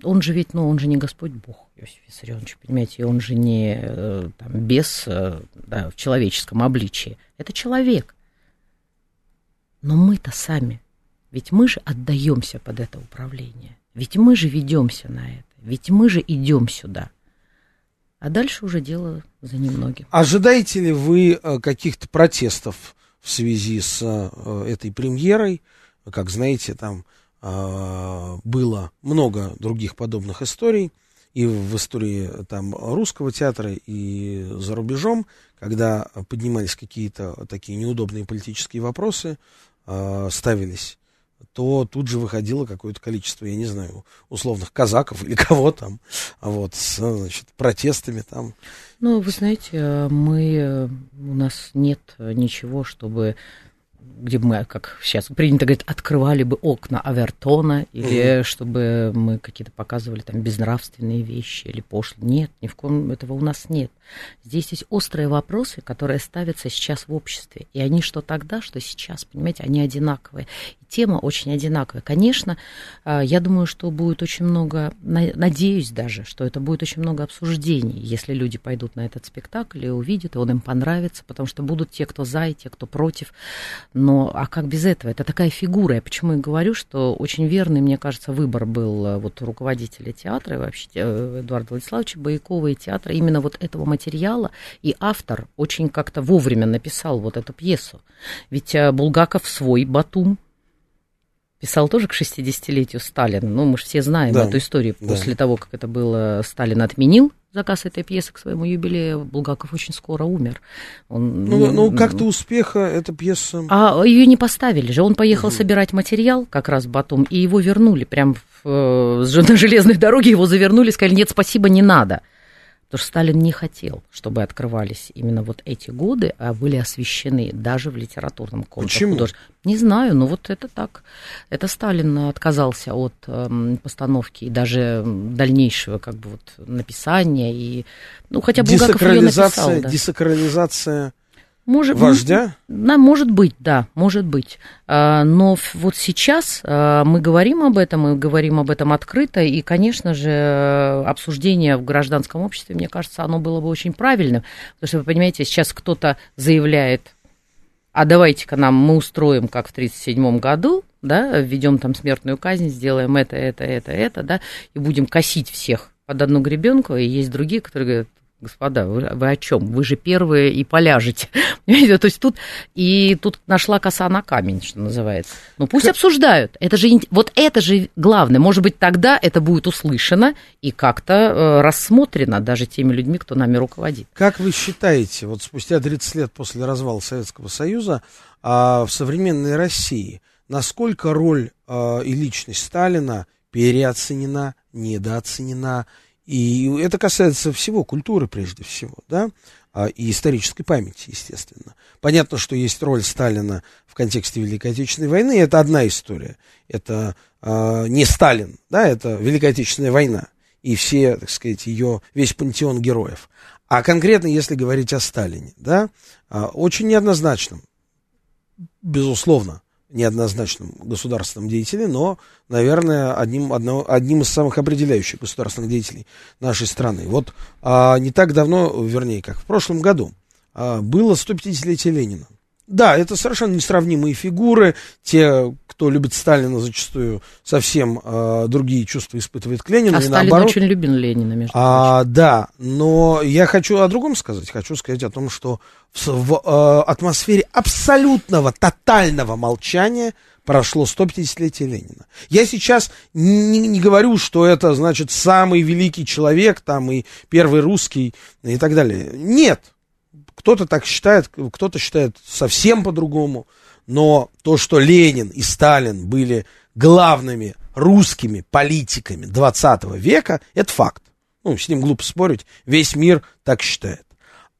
[SPEAKER 8] Он же ведь, ну, он же не Господь Бог, Иосиф Виссарионович, понимаете, он же не э, там, бес э, да, в человеческом обличии. Это человек. Но мы-то сами, ведь мы же отдаемся под это управление, ведь мы же ведемся на это, ведь мы же идем сюда. А дальше уже дело за немногим.
[SPEAKER 2] Ожидаете ли вы э, каких-то протестов в связи с э, этой премьерой? Как знаете, там э, было много других подобных историй и в истории там русского театра и за рубежом, когда поднимались какие-то такие неудобные политические вопросы, ставились то тут же выходило какое-то количество, я не знаю, условных казаков или кого там, а вот, с, значит, протестами там.
[SPEAKER 8] Ну, вы знаете, э, мы, э, у нас нет ничего, чтобы где бы мы, как сейчас принято говорить, открывали бы окна Авертона, или чтобы мы какие-то показывали там безнравственные вещи или пошлые. Нет, ни в коем этого у нас нет. Здесь есть острые вопросы, которые ставятся сейчас в обществе. И они что тогда, что сейчас, понимаете, они одинаковые. Тема очень одинаковая. Конечно, а, я думаю, что будет очень много, надеюсь даже, что это будет очень много обсуждений, если люди пойдут на этот спектакль и увидят, и он им понравится, потому что будут те, кто за, и те, кто против. Но а как без этого? Это такая фигура. Я почему и говорю, что очень верный, мне кажется, выбор был э, вот руководителя театра, и вообще э, Эдуарда Владиславовича Боякова и театра, именно вот этого материала. И автор очень как-то вовремя написал вот эту пьесу. Ведь э, Булгаков свой Батум писал тоже к 60-летию Сталина. Ну, мы же все знаем да, эту историю. Да. После того, как это было, Сталин отменил заказ этой пьесы к своему юбилею, Булгаков очень скоро умер.
[SPEAKER 2] Он, ну, ну как-то успеха эта пьеса...
[SPEAKER 8] А ее не поставили же. Он поехал угу. собирать материал как раз потом, и его вернули прям в, э, на железной дороге, его завернули, сказали, нет, спасибо, не надо. Потому что Сталин не хотел, чтобы открывались именно вот эти годы, а были освещены даже в литературном конкурсе.
[SPEAKER 2] Почему?
[SPEAKER 8] Не знаю, но вот это так. Это Сталин отказался от э, постановки и даже дальнейшего как бы вот написания. И, ну, хотя Булгаков ее написал. Да.
[SPEAKER 2] Десакрализация может, Вождя?
[SPEAKER 8] Да, может быть, да, может быть. А, но вот сейчас а, мы говорим об этом, мы говорим об этом открыто, и, конечно же, обсуждение в гражданском обществе, мне кажется, оно было бы очень правильным, потому что, вы понимаете, сейчас кто-то заявляет, а давайте-ка нам мы устроим, как в 1937 году, да, введем там смертную казнь, сделаем это, это, это, это, да, и будем косить всех под одну гребенку, и есть другие, которые говорят, господа, вы, вы о чем? Вы же первые и поляжете. То есть тут и тут нашла коса на камень, что называется. Ну пусть как... обсуждают. Это же вот это же главное. Может быть, тогда это будет услышано и как-то э, рассмотрено даже теми людьми, кто нами руководит.
[SPEAKER 2] Как вы считаете, вот спустя 30 лет после развала Советского Союза а, в современной России, насколько роль а, и личность Сталина переоценена, недооценена? И это касается всего, культуры прежде всего, да, а, и исторической памяти, естественно. Понятно, что есть роль Сталина в контексте Великой Отечественной войны, это одна история. Это э, не Сталин, да, это Великая Отечественная война и все, так сказать, ее, весь пантеон героев. А конкретно, если говорить о Сталине, да, э, очень неоднозначным, безусловно, неоднозначным государственным деятелем, но, наверное, одним, одно, одним из самых определяющих государственных деятелей нашей страны. Вот а, не так давно, вернее, как в прошлом году, а, было 150-летие Ленина. Да, это совершенно несравнимые фигуры. Те, кто любит Сталина, зачастую совсем э, другие чувства испытывает к Ленину.
[SPEAKER 8] А Сталин наоборот. очень любил Ленина, между
[SPEAKER 2] а, прочим. Да, но я хочу о другом сказать. Хочу сказать о том, что в, в э, атмосфере абсолютного, тотального молчания прошло 150-летие Ленина. Я сейчас не, не говорю, что это, значит, самый великий человек, там, и первый русский, и так далее. Нет, кто-то так считает, кто-то считает совсем по-другому. Но то, что Ленин и Сталин были главными русскими политиками 20 века, это факт. Ну, с ним глупо спорить, весь мир так считает.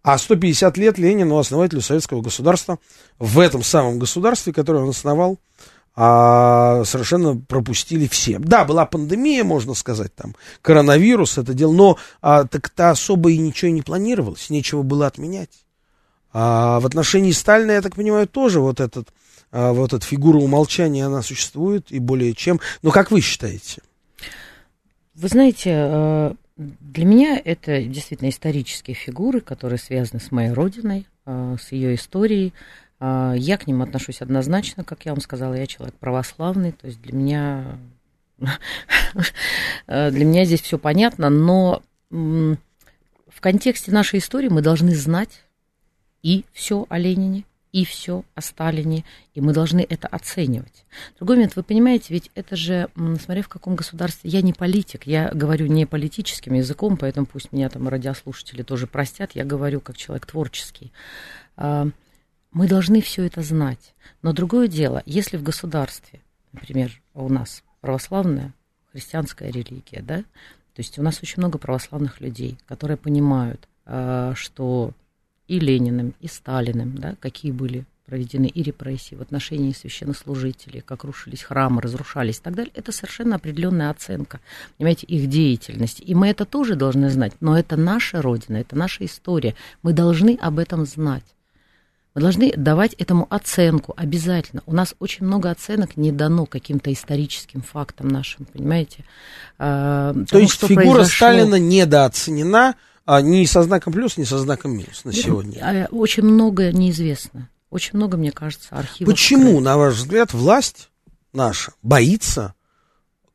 [SPEAKER 2] А 150 лет Ленину, основателю советского государства, в этом самом государстве, которое он основал, а, совершенно пропустили все. Да, была пандемия, можно сказать, там, коронавирус, это дело, но а, так-то особо и ничего не планировалось, нечего было отменять. А в отношении Сталина, я так понимаю, тоже вот этот, а, вот эта фигура умолчания, она существует и более чем. Но как вы считаете?
[SPEAKER 8] Вы знаете, э, для меня это действительно исторические фигуры, которые связаны с моей родиной, э, с ее историей. Э, я к ним отношусь однозначно, как я вам сказала, я человек православный, то есть для меня для меня здесь все понятно, но в контексте нашей истории мы должны знать, и все о Ленине, и все о Сталине, и мы должны это оценивать. Другой момент, вы понимаете, ведь это же, смотря в каком государстве, я не политик, я говорю не политическим языком, поэтому пусть меня там радиослушатели тоже простят, я говорю как человек творческий. А, мы должны все это знать. Но другое дело, если в государстве, например, у нас православная христианская религия, да, то есть у нас очень много православных людей, которые понимают, а, что и Лениным, и Сталиным, да, какие были проведены и репрессии в отношении священнослужителей, как рушились храмы, разрушались и так далее, это совершенно определенная оценка, понимаете, их деятельности. И мы это тоже должны знать, но это наша Родина, это наша история. Мы должны об этом знать. Мы должны давать этому оценку обязательно. У нас очень много оценок не дано каким-то историческим фактам нашим, понимаете?
[SPEAKER 2] А, То тому, есть фигура произошло... Сталина недооценена а, ни со знаком плюс, ни со знаком минус на сегодня.
[SPEAKER 8] А, очень много неизвестно. Очень много, мне кажется, архивов.
[SPEAKER 2] Почему, на ваш взгляд, власть наша боится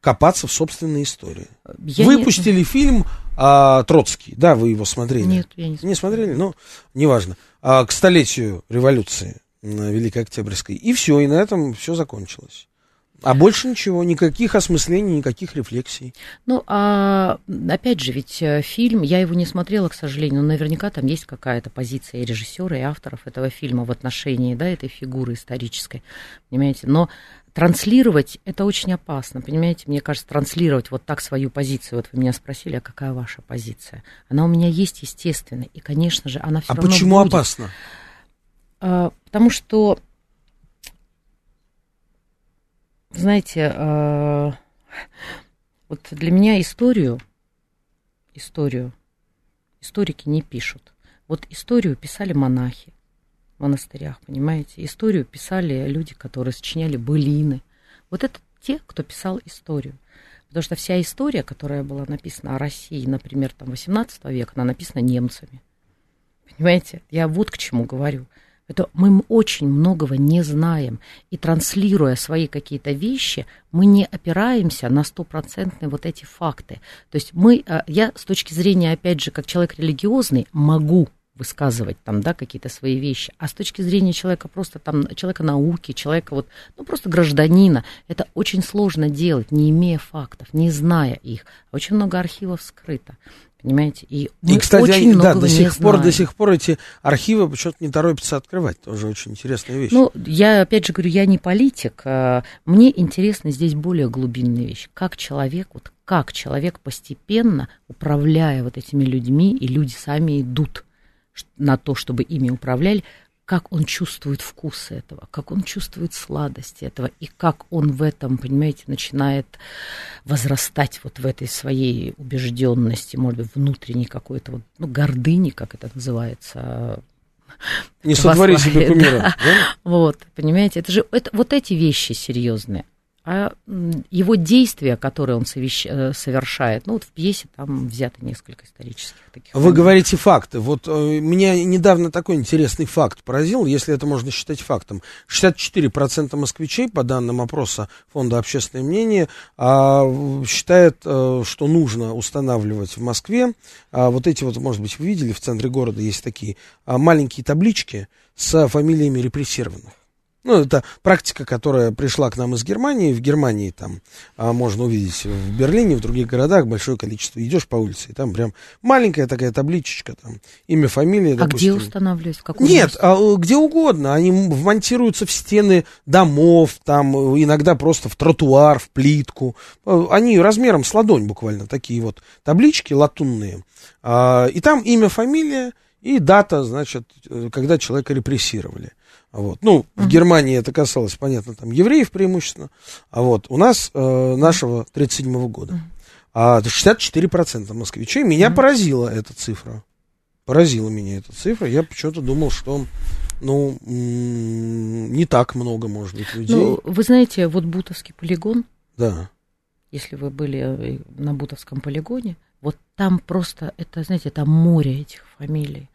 [SPEAKER 2] копаться в собственной истории? Я Выпустили не... фильм а, Троцкий, да, вы его смотрели?
[SPEAKER 8] Нет, я не
[SPEAKER 2] смотрел. Не смотрели? Ну, неважно. А, к столетию революции Великой Октябрьской. И все, и на этом все закончилось. А больше ничего, никаких осмыслений, никаких рефлексий.
[SPEAKER 8] Ну, а опять же, ведь э, фильм, я его не смотрела, к сожалению, но наверняка там есть какая-то позиция и режиссера, и авторов этого фильма в отношении, да, этой фигуры исторической, понимаете. Но транслировать это очень опасно, понимаете? Мне кажется, транслировать вот так свою позицию. Вот вы меня спросили, а какая ваша позиция? Она у меня есть, естественно, и, конечно же, она все а равно
[SPEAKER 2] почему
[SPEAKER 8] будет.
[SPEAKER 2] опасно?
[SPEAKER 8] А, потому что знаете, э, вот для меня историю, историю, историки не пишут. Вот историю писали монахи в монастырях, понимаете? Историю писали люди, которые сочиняли былины. Вот это те, кто писал историю. Потому что вся история, которая была написана о России, например, там 18 века, она написана немцами. Понимаете? Я вот к чему говорю. Это мы очень многого не знаем. И транслируя свои какие-то вещи, мы не опираемся на стопроцентные вот эти факты. То есть мы, э, я с точки зрения, опять же, как человек религиозный, могу высказывать там, да, какие-то свои вещи. А с точки зрения человека просто там, человека науки, человека вот, ну, просто гражданина, это очень сложно делать, не имея фактов, не зная их. Очень много архивов скрыто. Понимаете? И,
[SPEAKER 2] и кстати, очень они, да, до сих пор, до сих пор эти архивы почему-то не торопятся открывать. Тоже очень интересная вещь.
[SPEAKER 8] Ну, я опять же говорю, я не политик. А мне интересно здесь более глубинная вещь. Как человек, вот как человек постепенно, управляя вот этими людьми, и люди сами идут на то, чтобы ими управляли, как он чувствует вкус этого, как он чувствует сладость этого, и как он в этом, понимаете, начинает возрастать вот в этой своей убежденности, может быть, внутренней какой-то вот, ну, гордыни, как это называется,
[SPEAKER 2] не сотвори себе кумира. Да.
[SPEAKER 8] Да? Вот, понимаете, это же это, вот эти вещи серьезные а его действия, которые он э, совершает, ну вот в пьесе там взято несколько исторических таких.
[SPEAKER 2] Вы моментов. говорите факты. Вот э, меня недавно такой интересный факт поразил, если это можно считать фактом. 64% москвичей, по данным опроса Фонда общественное мнение, э, считает, э, что нужно устанавливать в Москве э, вот эти вот, может быть, вы видели, в центре города есть такие э, маленькие таблички с фамилиями репрессированных. Ну, это практика, которая пришла к нам из Германии. В Германии там а, можно увидеть в Берлине, в других городах большое количество. Идешь по улице, и там прям маленькая такая табличечка, там имя, фамилия. А
[SPEAKER 8] допустим. где устанавливать? В каком
[SPEAKER 2] Нет, а, где угодно. Они вмонтируются в стены домов, там иногда просто в тротуар, в плитку. Они размером с ладонь буквально, такие вот таблички латунные. А, и там имя, фамилия и дата, значит, э, когда человека репрессировали. Вот. Ну, uh-huh. в Германии это касалось, понятно, там евреев преимущественно. А вот у нас э, нашего 37-го года. Uh-huh. А 64% москвичей. Меня uh-huh. поразила эта цифра. Поразила меня эта цифра. Я почему-то думал, что ну, не так много, может быть, людей. Ну,
[SPEAKER 8] вы знаете, вот Бутовский полигон.
[SPEAKER 2] Да.
[SPEAKER 8] Если вы были э, на Бутовском полигоне, вот там просто, это, знаете, это море этих фамилий.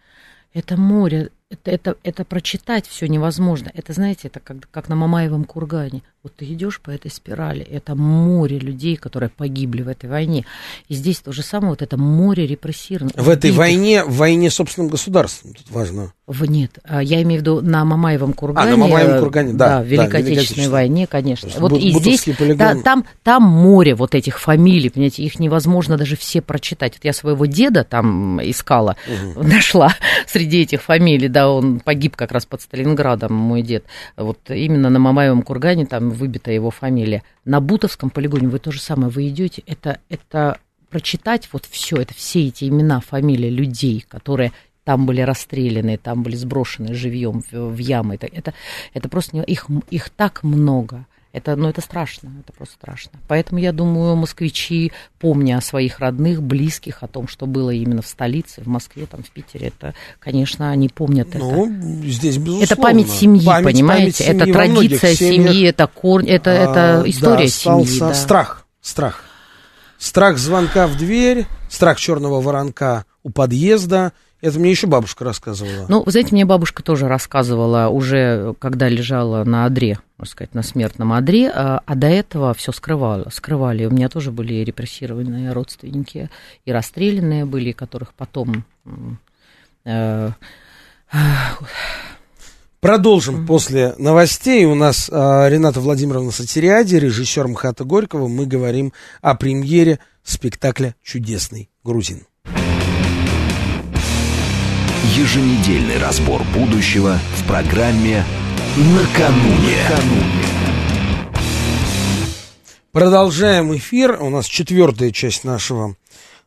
[SPEAKER 8] Это море это, это, это прочитать все невозможно. Это, знаете, это как, как на Мамаевом кургане. Вот ты идешь по этой спирали, это море людей, которые погибли в этой войне. И здесь то же самое, вот это море репрессированных.
[SPEAKER 2] В этой войне, в войне собственным государством, тут важно.
[SPEAKER 8] В, нет, а я имею в виду на Мамаевом кургане.
[SPEAKER 2] А, на Мамаевом кургане, да.
[SPEAKER 8] Да, в Великой да, Отечественной войне, конечно. Вот и здесь, да, там, там море вот этих фамилий, понимаете, их невозможно даже все прочитать. Вот я своего деда там искала, угу. нашла среди этих фамилий, да, он погиб как раз под Сталинградом, мой дед. Вот именно на Мамаевом кургане там выбита его фамилия. На Бутовском полигоне вы то же самое, вы идете, это, это прочитать вот все, это все эти имена, фамилии людей, которые там были расстреляны, там были сброшены живьем в, в ямы. Это, это, это просто их, их так много. Это, ну, это страшно, это просто страшно. Поэтому я думаю, москвичи, помня о своих родных, близких, о том, что было именно в столице, в Москве, там, в Питере, это, конечно, они помнят
[SPEAKER 2] ну,
[SPEAKER 8] это.
[SPEAKER 2] здесь, безусловно.
[SPEAKER 8] Это память семьи,
[SPEAKER 2] Память-
[SPEAKER 8] понимаете?
[SPEAKER 2] память
[SPEAKER 8] это
[SPEAKER 2] семьи многих
[SPEAKER 8] традиция семьи, это корни, это,
[SPEAKER 2] А,
[SPEAKER 8] это
[SPEAKER 2] да,
[SPEAKER 8] история
[SPEAKER 2] остался
[SPEAKER 8] семьи. да.
[SPEAKER 2] страх, страх. Страх звонка в дверь, страх черного воронка у подъезда. Это мне еще бабушка рассказывала.
[SPEAKER 8] Ну, вы знаете, мне бабушка тоже рассказывала уже, когда лежала на одре, можно сказать, на смертном одре, а, а до этого все скрывала, скрывали. У меня тоже были репрессированные родственники, и расстрелянные были, которых потом... э,
[SPEAKER 2] Продолжим после новостей. У нас а, Рената Владимировна Сатириади, режиссер МХАТа Горького. Мы говорим о премьере спектакля «Чудесный грузин».
[SPEAKER 1] Еженедельный разбор будущего в программе «Накануне».
[SPEAKER 2] Продолжаем эфир. У нас четвертая часть нашего,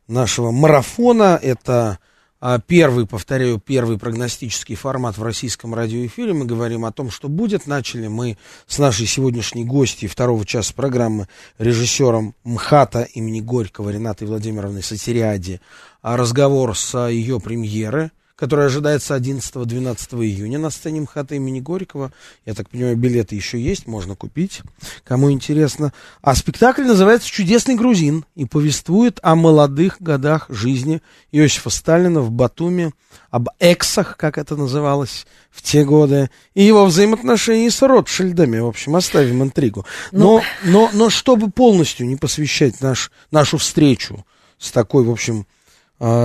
[SPEAKER 2] нашего марафона. Это а, первый, повторяю, первый прогностический формат в российском радиоэфире. Мы говорим о том, что будет. Начали мы с нашей сегодняшней гости второго часа программы режиссером МХАТа имени Горького Ренатой Владимировной Сатириади а, разговор с а, ее премьеры которая ожидается 11-12 июня на сцене МХАТа имени Горького. Я так понимаю, билеты еще есть, можно купить, кому интересно. А спектакль называется «Чудесный грузин» и повествует о молодых годах жизни Иосифа Сталина в Батуми, об эксах, как это называлось в те годы, и его взаимоотношении с Ротшильдами. В общем, оставим интригу. Но, но, но чтобы полностью не посвящать наш, нашу встречу с такой, в общем,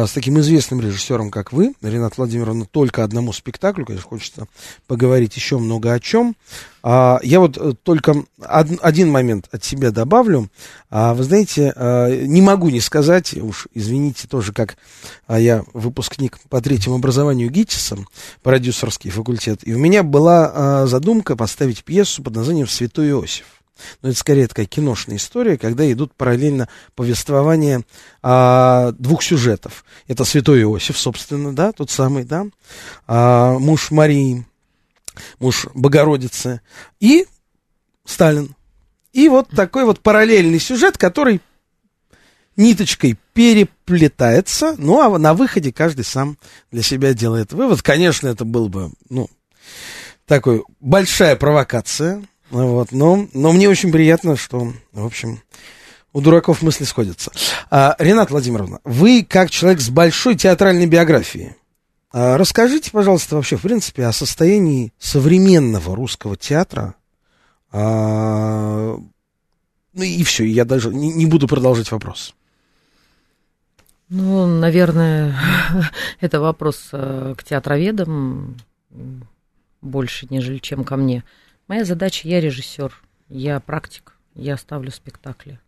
[SPEAKER 2] с таким известным режиссером, как вы, Ренат Владимировна, только одному спектаклю, конечно, хочется поговорить еще много о чем. А, Я вот э, только од- один момент от себя добавлю. А, Вы знаете, а, не могу не сказать, уж извините тоже, как а, я выпускник по третьему образованию ГИТИСа, продюсерский факультет, и у меня была а, задумка поставить пьесу под названием «Святой Иосиф». Но это скорее такая киношная история, когда идут параллельно повествования а, двух сюжетов. Это Святой Иосиф, собственно, да, тот самый, да, а, муж Марии, муж Богородицы, и Сталин. И вот такой вот параллельный сюжет, который ниточкой переплетается, ну а на выходе каждый сам для себя делает вывод. Конечно, это был бы, ну, такой большая провокация, вот, но, но мне очень приятно, что, в общем, у дураков мысли сходятся. А, Ренат Владимировна, вы как человек с большой театральной биографией, а, расскажите, пожалуйста, вообще, в принципе, о состоянии современного русского театра. А, ну и все, я даже не, не буду продолжать вопрос.
[SPEAKER 8] Ну, наверное, это вопрос э, к театроведам больше, нежели чем ко мне. Моя задача, я режиссер, я практик, я ставлю спектакли.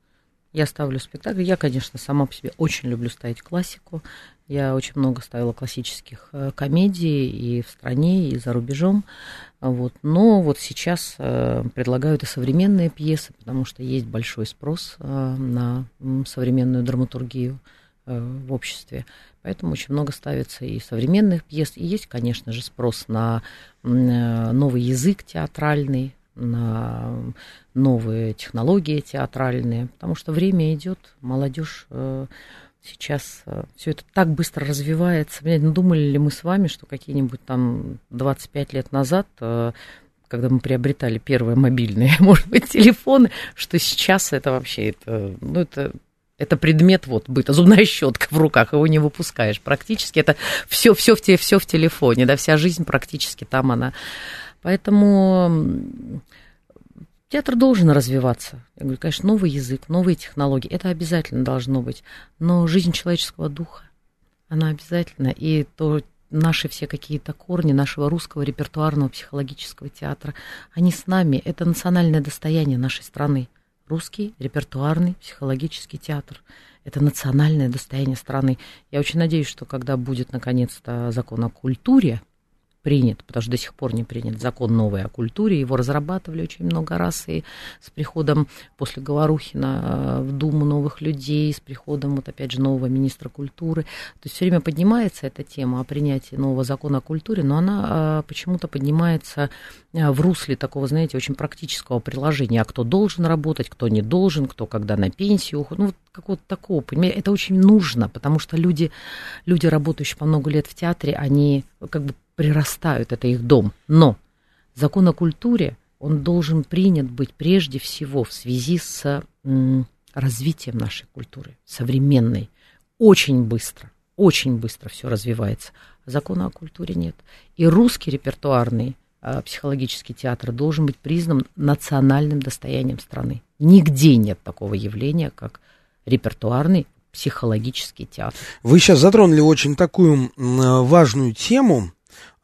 [SPEAKER 8] Я ставлю спектакли. Я, конечно, сама по себе очень люблю ставить классику. Я очень много ставила классических э, комедий и в стране, и за рубежом. Вот. Но вот сейчас э, предлагают и современные пьесы, потому что есть большой спрос э, на современную драматургию в обществе. Поэтому очень много ставится и современных пьес. И есть, конечно же, спрос на э, новый язык театральный, на новые технологии театральные, потому что время идет, молодежь э, сейчас все это так быстро развивается. Думали ли мы с вами, что какие-нибудь там 25 лет назад, э, когда мы приобретали первые мобильные, может быть, телефоны, что сейчас это вообще, это, ну, это это предмет вот быта, зубная щетка в руках, его не выпускаешь. Практически это все, все, в, те, все в телефоне, да, вся жизнь практически там она. Поэтому театр должен развиваться. Я говорю, конечно, новый язык, новые технологии, это обязательно должно быть. Но жизнь человеческого духа, она обязательно. И то наши все какие-то корни нашего русского репертуарного психологического театра, они с нами. Это национальное достояние нашей страны. Русский репертуарный психологический театр. Это национальное достояние страны. Я очень надеюсь, что когда будет наконец-то закон о культуре, принят, потому что до сих пор не принят закон новый о культуре. Его разрабатывали очень много раз, и с приходом после Говорухина э, в Думу новых людей, с приходом, вот опять же, нового министра культуры. То есть все время поднимается эта тема о принятии нового закона о культуре, но она э, почему-то поднимается э, в русле такого, знаете, очень практического приложения. А кто должен работать, кто не должен, кто когда на пенсию уходит. Ну, вот какого-то такого, понимаете, это очень нужно, потому что люди, люди, работающие по много лет в театре, они как бы прирастают, это их дом. Но закон о культуре, он должен принят быть прежде всего в связи с развитием нашей культуры, современной. Очень быстро, очень быстро все развивается. Закона о культуре нет. И русский репертуарный а, психологический театр должен быть признан национальным достоянием страны. Нигде нет такого явления, как репертуарный психологический театр.
[SPEAKER 2] Вы сейчас затронули очень такую важную тему,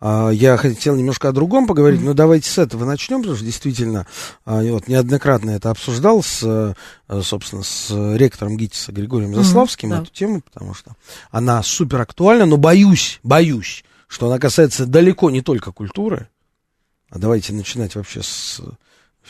[SPEAKER 2] я хотел немножко о другом поговорить, но давайте с этого начнем, потому что действительно а, вот, неоднократно это обсуждал с, э, собственно, с ректором ГИТИСа Григорием Заславским mm-hmm, эту тему, потому что она супер актуальна, но боюсь, боюсь, что она касается далеко не только культуры, а давайте начинать вообще с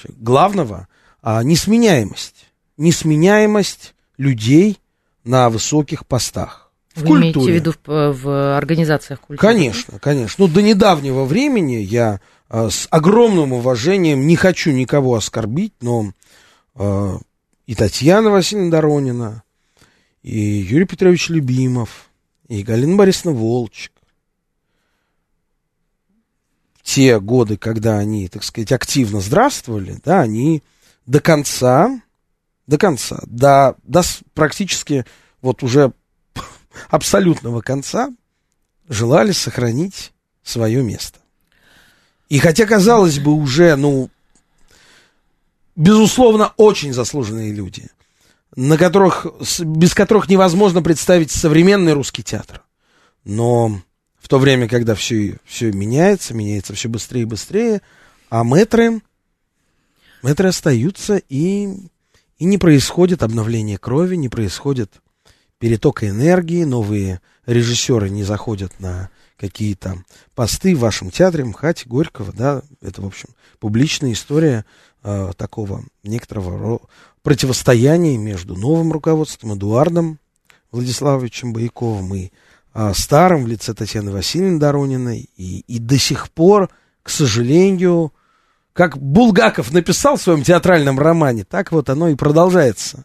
[SPEAKER 2] главного, а несменяемость. Несменяемость людей на высоких постах.
[SPEAKER 8] В Вы культуре. имеете в виду в, в организациях культуры?
[SPEAKER 2] Конечно, конечно. Ну, до недавнего времени я э, с огромным уважением не хочу никого оскорбить, но э, и Татьяна Васильевна Доронина, и Юрий Петрович Любимов, и Галина Борисовна Волчек, те годы, когда они, так сказать, активно здравствовали, да, они до конца, до конца, до, до практически вот уже абсолютного конца желали сохранить свое место. И хотя, казалось бы, уже, ну, безусловно, очень заслуженные люди, на которых, без которых невозможно представить современный русский театр. Но в то время, когда все, все меняется, меняется все быстрее и быстрее, а мэтры, мэтры остаются, и, и не происходит обновление крови, не происходит перетока энергии, новые режиссеры не заходят на какие-то посты в вашем театре, МХАТе, Горького, да, это, в общем, публичная история э, такого некоторого противостояния между новым руководством Эдуардом Владиславовичем Бояковым и э, старым в лице Татьяны Васильевны Дорониной, и, и до сих пор, к сожалению, как Булгаков написал в своем театральном романе, так вот оно и продолжается.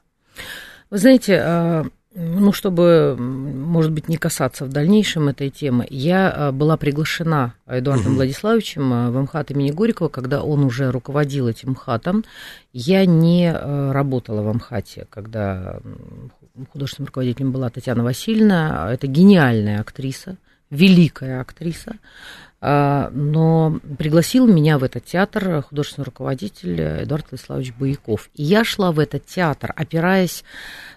[SPEAKER 8] Вы знаете, а, ну, чтобы, может быть, не касаться в дальнейшем этой темы, я а, была приглашена Эдуардом uh Владиславовичем а, в МХАТ имени Горького, когда он уже руководил этим МХАТом. Я не а, работала в МХАТе, когда художественным руководителем была Татьяна Васильевна. Это гениальная актриса, великая актриса. Но пригласил меня в этот театр художественный руководитель Эдуард Владиславович Бояков. И я шла в этот театр, опираясь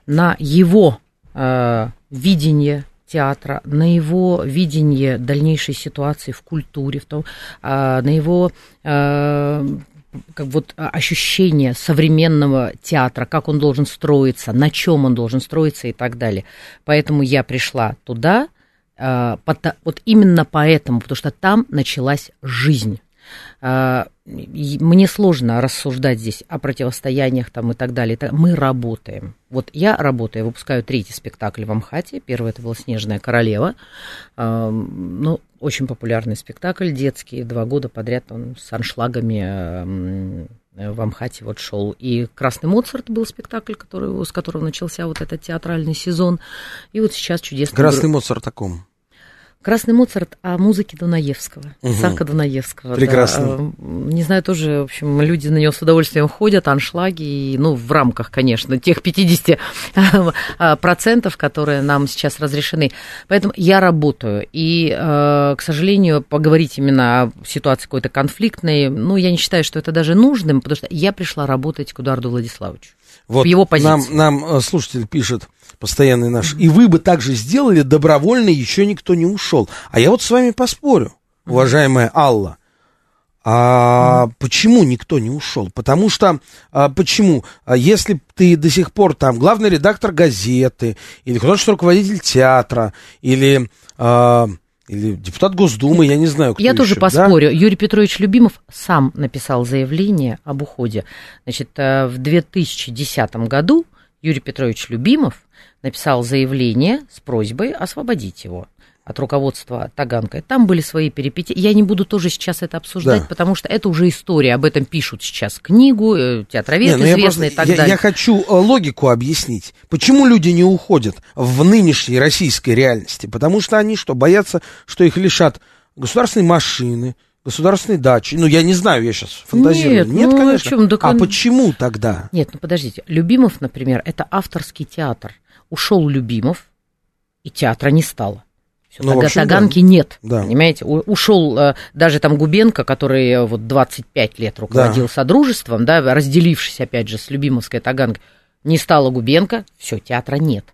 [SPEAKER 8] на его э, видение театра, на его видение дальнейшей ситуации в культуре, в том, э, на его э, как вот ощущение современного театра, как он должен строиться, на чем он должен строиться и так далее. Поэтому я пришла туда, э, вот именно поэтому, потому что там началась жизнь. Э, мне сложно рассуждать здесь о противостояниях там и так далее. Мы работаем. Вот я работаю, выпускаю третий спектакль в Амхате. Первый это был «Снежная королева». Ну, очень популярный спектакль, детский, два года подряд он с аншлагами в Амхате вот шел. И «Красный Моцарт» был спектакль, который, с которого начался вот этот театральный сезон. И вот сейчас чудесный...
[SPEAKER 2] «Красный Моцарт» о ком?
[SPEAKER 8] Красный Моцарт о музыке Дунаевского, угу. Сака Дунаевского.
[SPEAKER 2] Прекрасно.
[SPEAKER 8] Да. Не знаю, тоже, в общем, люди на него с удовольствием ходят, аншлаги, ну, в рамках, конечно, тех 50 процентов, которые нам сейчас разрешены. Поэтому я работаю. И, э, к сожалению, поговорить именно о ситуации какой-то конфликтной, ну, я не считаю, что это даже нужным, потому что я пришла работать к Эдуарду Владиславовичу.
[SPEAKER 2] Вот
[SPEAKER 8] в его позиции.
[SPEAKER 2] Нам, нам э, слушатель пишет, постоянный наш, и вы бы так же сделали, добровольно еще никто не ушел. А я вот с вами поспорю, уважаемая Алла. А почему никто не ушел? Потому что, а, почему? А если ты до сих пор там главный редактор газеты, или художественный руководитель театра, или, а, или депутат Госдумы, я не знаю, кто
[SPEAKER 8] Я тоже
[SPEAKER 2] еще,
[SPEAKER 8] поспорю. Да? Юрий Петрович Любимов сам написал заявление об уходе. Значит, э, в 2010 году Юрий Петрович Любимов написал заявление с просьбой освободить его от руководства Таганкой. Там были свои перипетии. Я не буду тоже сейчас это обсуждать, да. потому что это уже история. Об этом пишут сейчас книгу, э, театровед не, ну известный и так
[SPEAKER 2] я,
[SPEAKER 8] далее.
[SPEAKER 2] Я хочу э, логику объяснить. Почему люди не уходят в нынешней российской реальности? Потому что они что, боятся, что их лишат государственной машины, государственной дачи. Ну, я не знаю, я сейчас фантазирую.
[SPEAKER 8] Нет, Нет ну, конечно. Чем?
[SPEAKER 2] Так... А почему тогда?
[SPEAKER 8] Нет, ну подождите. Любимов, например, это авторский театр. Ушел Любимов, и театра не стало. Все, ну, Таг, Таганки да. нет, да. понимаете? У, ушел э, даже там Губенко, который э, вот 25 лет руководил да. Содружеством, да, разделившись опять же с Любимовской Таганкой, не стало Губенко, все, театра нет.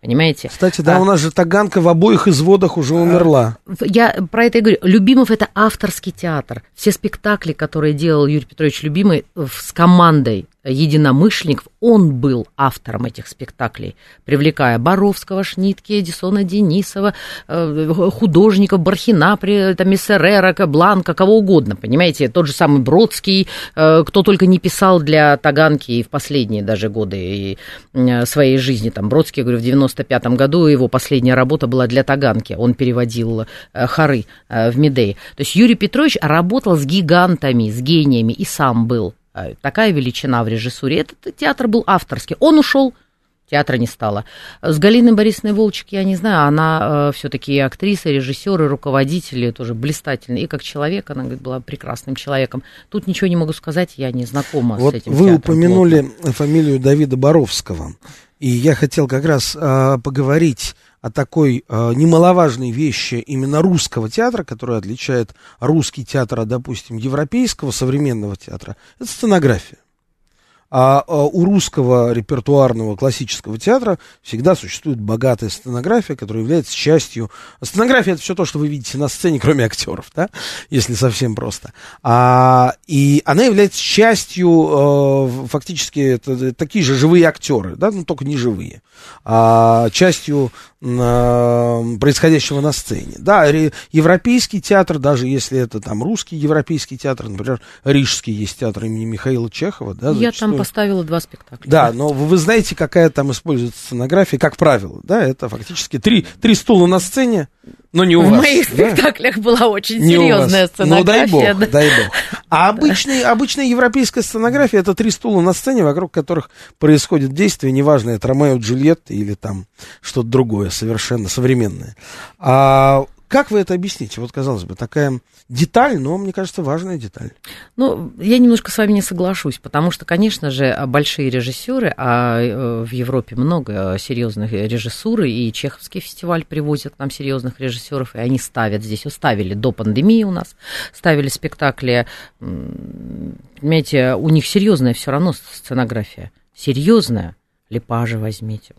[SPEAKER 8] Понимаете?
[SPEAKER 2] Кстати, да, а, у нас же Таганка в обоих изводах уже умерла.
[SPEAKER 8] Я про это и говорю. Любимов это авторский театр. Все спектакли, которые делал Юрий Петрович Любимый с командой единомышленников, он был автором этих спектаклей, привлекая Боровского, Шнитки, Эдисона Денисова, э, художников Бархина, Мессерера, Бланка, кого угодно, понимаете, тот же самый Бродский, э, кто только не писал для Таганки и в последние даже годы э, своей жизни, там, Бродский, говорю, в 95-м году его последняя работа была для Таганки, он переводил хоры в Медее. То есть Юрий Петрович работал с гигантами, с гениями и сам был такая величина в режиссуре. Этот театр был авторский. Он ушел, театра не стало. С Галиной Борисовной Волчек я не знаю, она э, все-таки актриса, режиссер и руководитель, тоже блистательный. И как человек, она говорит, была прекрасным человеком. Тут ничего не могу сказать, я не знакома
[SPEAKER 2] вот
[SPEAKER 8] с этим
[SPEAKER 2] Вы упомянули плотно. фамилию Давида Боровского. И я хотел как раз э, поговорить о такой э, немаловажной вещи именно русского театра, который отличает русский театр от, допустим, европейского современного театра, это сценография. А, а у русского репертуарного классического театра всегда существует богатая сценография, которая является частью... Сценография — это все то, что вы видите на сцене, кроме актеров, да, если совсем просто. А, и она является частью, э, фактически, это, это такие же живые актеры, да, но только не живые, а, частью э, происходящего на сцене. Да, европейский театр, даже если это там русский европейский театр, например, Рижский есть театр имени Михаила Чехова, да,
[SPEAKER 8] Я там поставила два спектакля.
[SPEAKER 2] Да, но вы знаете, какая там используется сценография, как правило, да, это фактически три, три стула на сцене, но не у
[SPEAKER 8] в
[SPEAKER 2] вас.
[SPEAKER 8] В моих
[SPEAKER 2] да?
[SPEAKER 8] спектаклях была очень не серьезная сценография. Ну,
[SPEAKER 2] дай бог,
[SPEAKER 8] да.
[SPEAKER 2] дай бог. А обычный, обычная европейская сценография это три стула на сцене, вокруг которых происходит действие, неважно, это Ромео Джульетта или там что-то другое, совершенно современное. А как вы это объясните? Вот, казалось бы, такая деталь, но, мне кажется, важная деталь.
[SPEAKER 8] Ну, я немножко с вами не соглашусь, потому что, конечно же, большие режиссеры, а э, в Европе много серьезных режиссуры, и Чеховский фестиваль привозит нам серьезных режиссеров, и они ставят здесь, ставили до пандемии у нас, ставили спектакли, понимаете, у них серьезная все равно сценография, серьезная. Лепажа возьмите,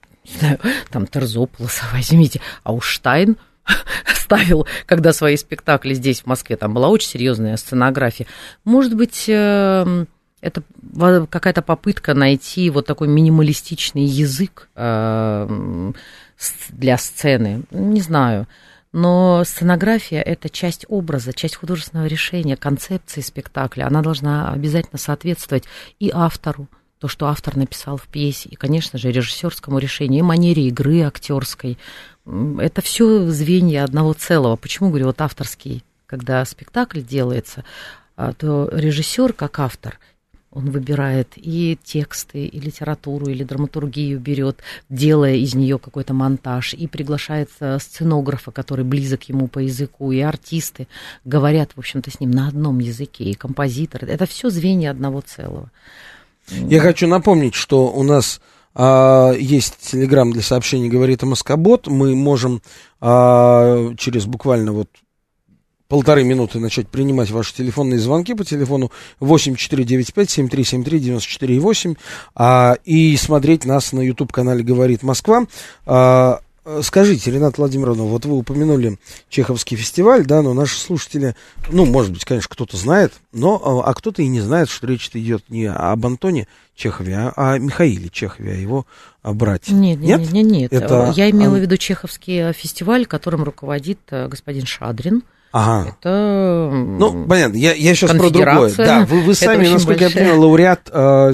[SPEAKER 8] там Терзополоса возьмите, а у Штайн – ставил, когда свои спектакли здесь, в Москве, там была очень серьезная сценография. Может быть, эм, это какая-то попытка найти вот такой минималистичный язык эм, для сцены, не знаю. Но сценография – это часть образа, часть художественного решения, концепции спектакля. Она должна обязательно соответствовать и автору, то, что автор написал в пьесе, и, конечно же, режиссерскому решению, и манере игры актерской это все звенья одного целого. Почему говорю, вот авторский, когда спектакль делается, а, то режиссер, как автор, он выбирает и тексты, и литературу, или драматургию берет, делая из нее какой-то монтаж, и приглашает сценографа, который близок ему по языку, и артисты говорят, в общем-то, с ним на одном языке, и композитор. Это все звенья одного целого.
[SPEAKER 2] Я хочу напомнить, что у нас а, есть телеграм для сообщений, говорит Москобот. Мы можем а, через буквально вот полторы минуты начать принимать ваши телефонные звонки по телефону 8495-7373-94,8 а, и смотреть нас на YouTube-канале «Говорит Москва». А, скажите, Ренат Владимировна, вот вы упомянули Чеховский фестиваль, да, но наши слушатели, ну, может быть, конечно, кто-то знает, но, а кто-то и не знает, что речь идет не об Антоне Чехове, а о Михаиле Чехове, о его брате.
[SPEAKER 8] Нет, нет, нет, нет, нет. Это... Я имела в виду Чеховский фестиваль, которым руководит господин Шадрин.
[SPEAKER 2] Ага.
[SPEAKER 8] Это
[SPEAKER 2] ну, понятно, я, я сейчас про другое. Да, вы, вы сами, насколько большая... я понимаю, лауреат э,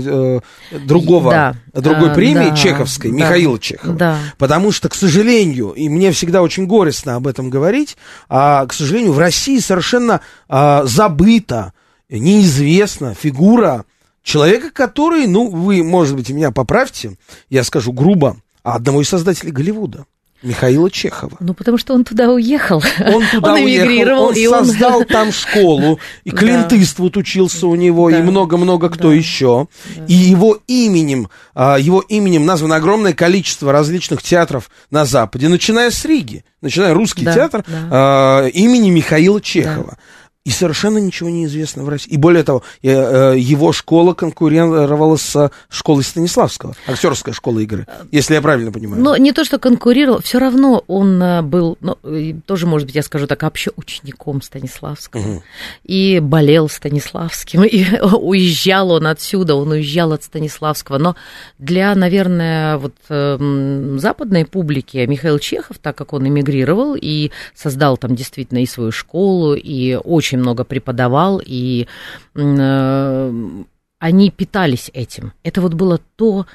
[SPEAKER 2] э, другого,
[SPEAKER 8] да.
[SPEAKER 2] другой
[SPEAKER 8] а,
[SPEAKER 2] премии
[SPEAKER 8] да,
[SPEAKER 2] чеховской,
[SPEAKER 8] да,
[SPEAKER 2] Михаила Чехова.
[SPEAKER 8] Да.
[SPEAKER 2] Потому что, к сожалению, и мне всегда очень горестно об этом говорить, а, к сожалению, в России совершенно а, забыта, неизвестна фигура человека, который, ну, вы, может быть, меня поправьте, я скажу грубо, одного из создателей Голливуда. Михаила Чехова.
[SPEAKER 8] Ну, потому что он туда уехал.
[SPEAKER 2] Он туда
[SPEAKER 8] он
[SPEAKER 2] уехал, он и создал он... там школу, и Клинт. Иствуд учился у него, да. и много-много кто да. еще. Да. И его именем, а, его именем названо огромное количество различных театров на Западе, начиная с Риги, начиная русский да. театр да. имени Михаила Чехова. Да. И совершенно ничего не известно в России. И более того, э, его школа конкурировала с школой Станиславского, актерская школа игры, если я правильно понимаю.
[SPEAKER 8] Но не то, что конкурировал, все равно он э, был, ну, тоже, может быть, я скажу так, вообще учеником Станиславского. Угу. И болел Станиславским, и уезжал он отсюда, он уезжал от Станиславского. Но для, наверное, вот западной публики Михаил Чехов, так как он эмигрировал и создал там действительно и свою школу, и очень очень много преподавал, и э, они питались этим. Это вот было то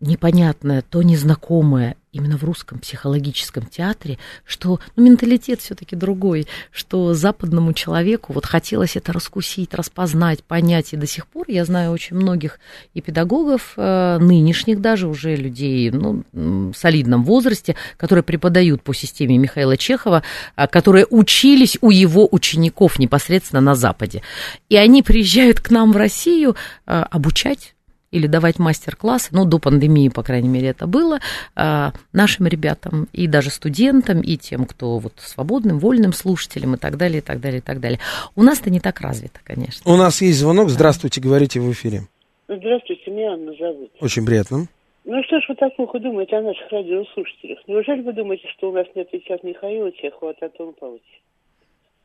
[SPEAKER 8] непонятное, то незнакомое, именно в русском психологическом театре, что ну, менталитет все-таки другой, что западному человеку вот хотелось это раскусить, распознать, понять. И до сих пор я знаю очень многих и педагогов, э, нынешних даже уже людей ну, в солидном возрасте, которые преподают по системе Михаила Чехова, э, которые учились у его учеников непосредственно на Западе. И они приезжают к нам в Россию э, обучать или давать мастер-классы, ну, до пандемии, по крайней мере, это было, а, нашим ребятам и даже студентам, и тем, кто вот свободным, вольным слушателям и так далее, и так далее, и так далее. У нас-то не так развито, конечно.
[SPEAKER 2] У нас есть звонок. Здравствуйте, говорите в эфире.
[SPEAKER 9] Здравствуйте, меня Анна зовут.
[SPEAKER 2] Очень приятно.
[SPEAKER 9] Ну что ж вы так плохо думаете о наших радиослушателях? Неужели вы думаете, что у нас не отвечает Михаила Чехова от Антона Павловича?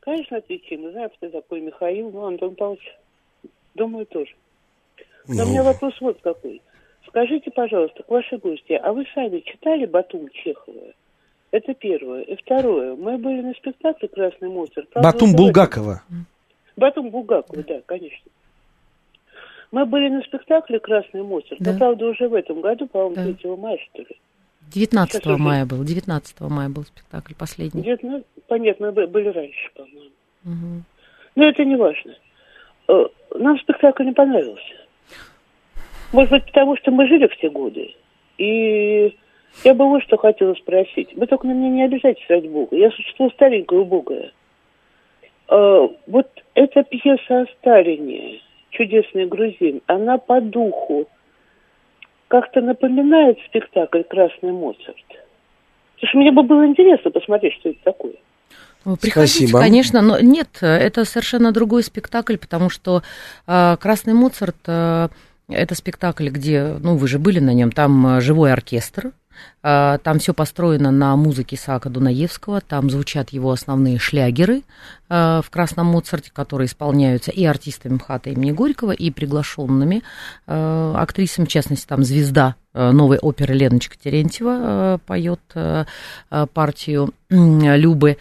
[SPEAKER 9] Конечно, отвечаем. Мы знаем, кто такой Михаил, но Антон Павлович, думаю, тоже. Но ну. у меня вопрос вот какой. Скажите, пожалуйста, к вашей гости, а вы сами читали «Батум» Чехова? Это первое. И второе. Мы были на спектакле «Красный Моцарт».
[SPEAKER 2] «Батум» Булгакова.
[SPEAKER 9] «Батум» Булгакова, да, конечно. Мы были на спектакле «Красный Моцарт», да. но, правда, уже в этом году, по-моему, да. 3 мая, что ли.
[SPEAKER 8] 19 Сейчас мая уже... был, 19 мая был спектакль последний.
[SPEAKER 9] 19, понятно, мы были раньше, по-моему. Угу. Но это не важно. Э, нам спектакль не понравился. Может быть, потому что мы жили в те годы. И я бы вот что хотела спросить. Вы только на меня не обижайтесь ради Бога. Я существую старенькую убогая. А, вот эта пьеса о Сталине, «Чудесный грузин», она по духу как-то напоминает спектакль «Красный Моцарт». Потому что мне бы было интересно посмотреть, что это такое.
[SPEAKER 8] Приходите, Спасибо. конечно, но нет, это совершенно другой спектакль, потому что э, Красный Моцарт э, это спектакль, где, ну, вы же были на нем, там э, живой оркестр, э, там все построено на музыке Саака Дунаевского, там звучат его основные шлягеры э, в «Красном Моцарте», которые исполняются и артистами МХАТа имени Горького, и приглашенными актрисами, в частности, там звезда новой оперы Леночка Терентьева поет партию Любы.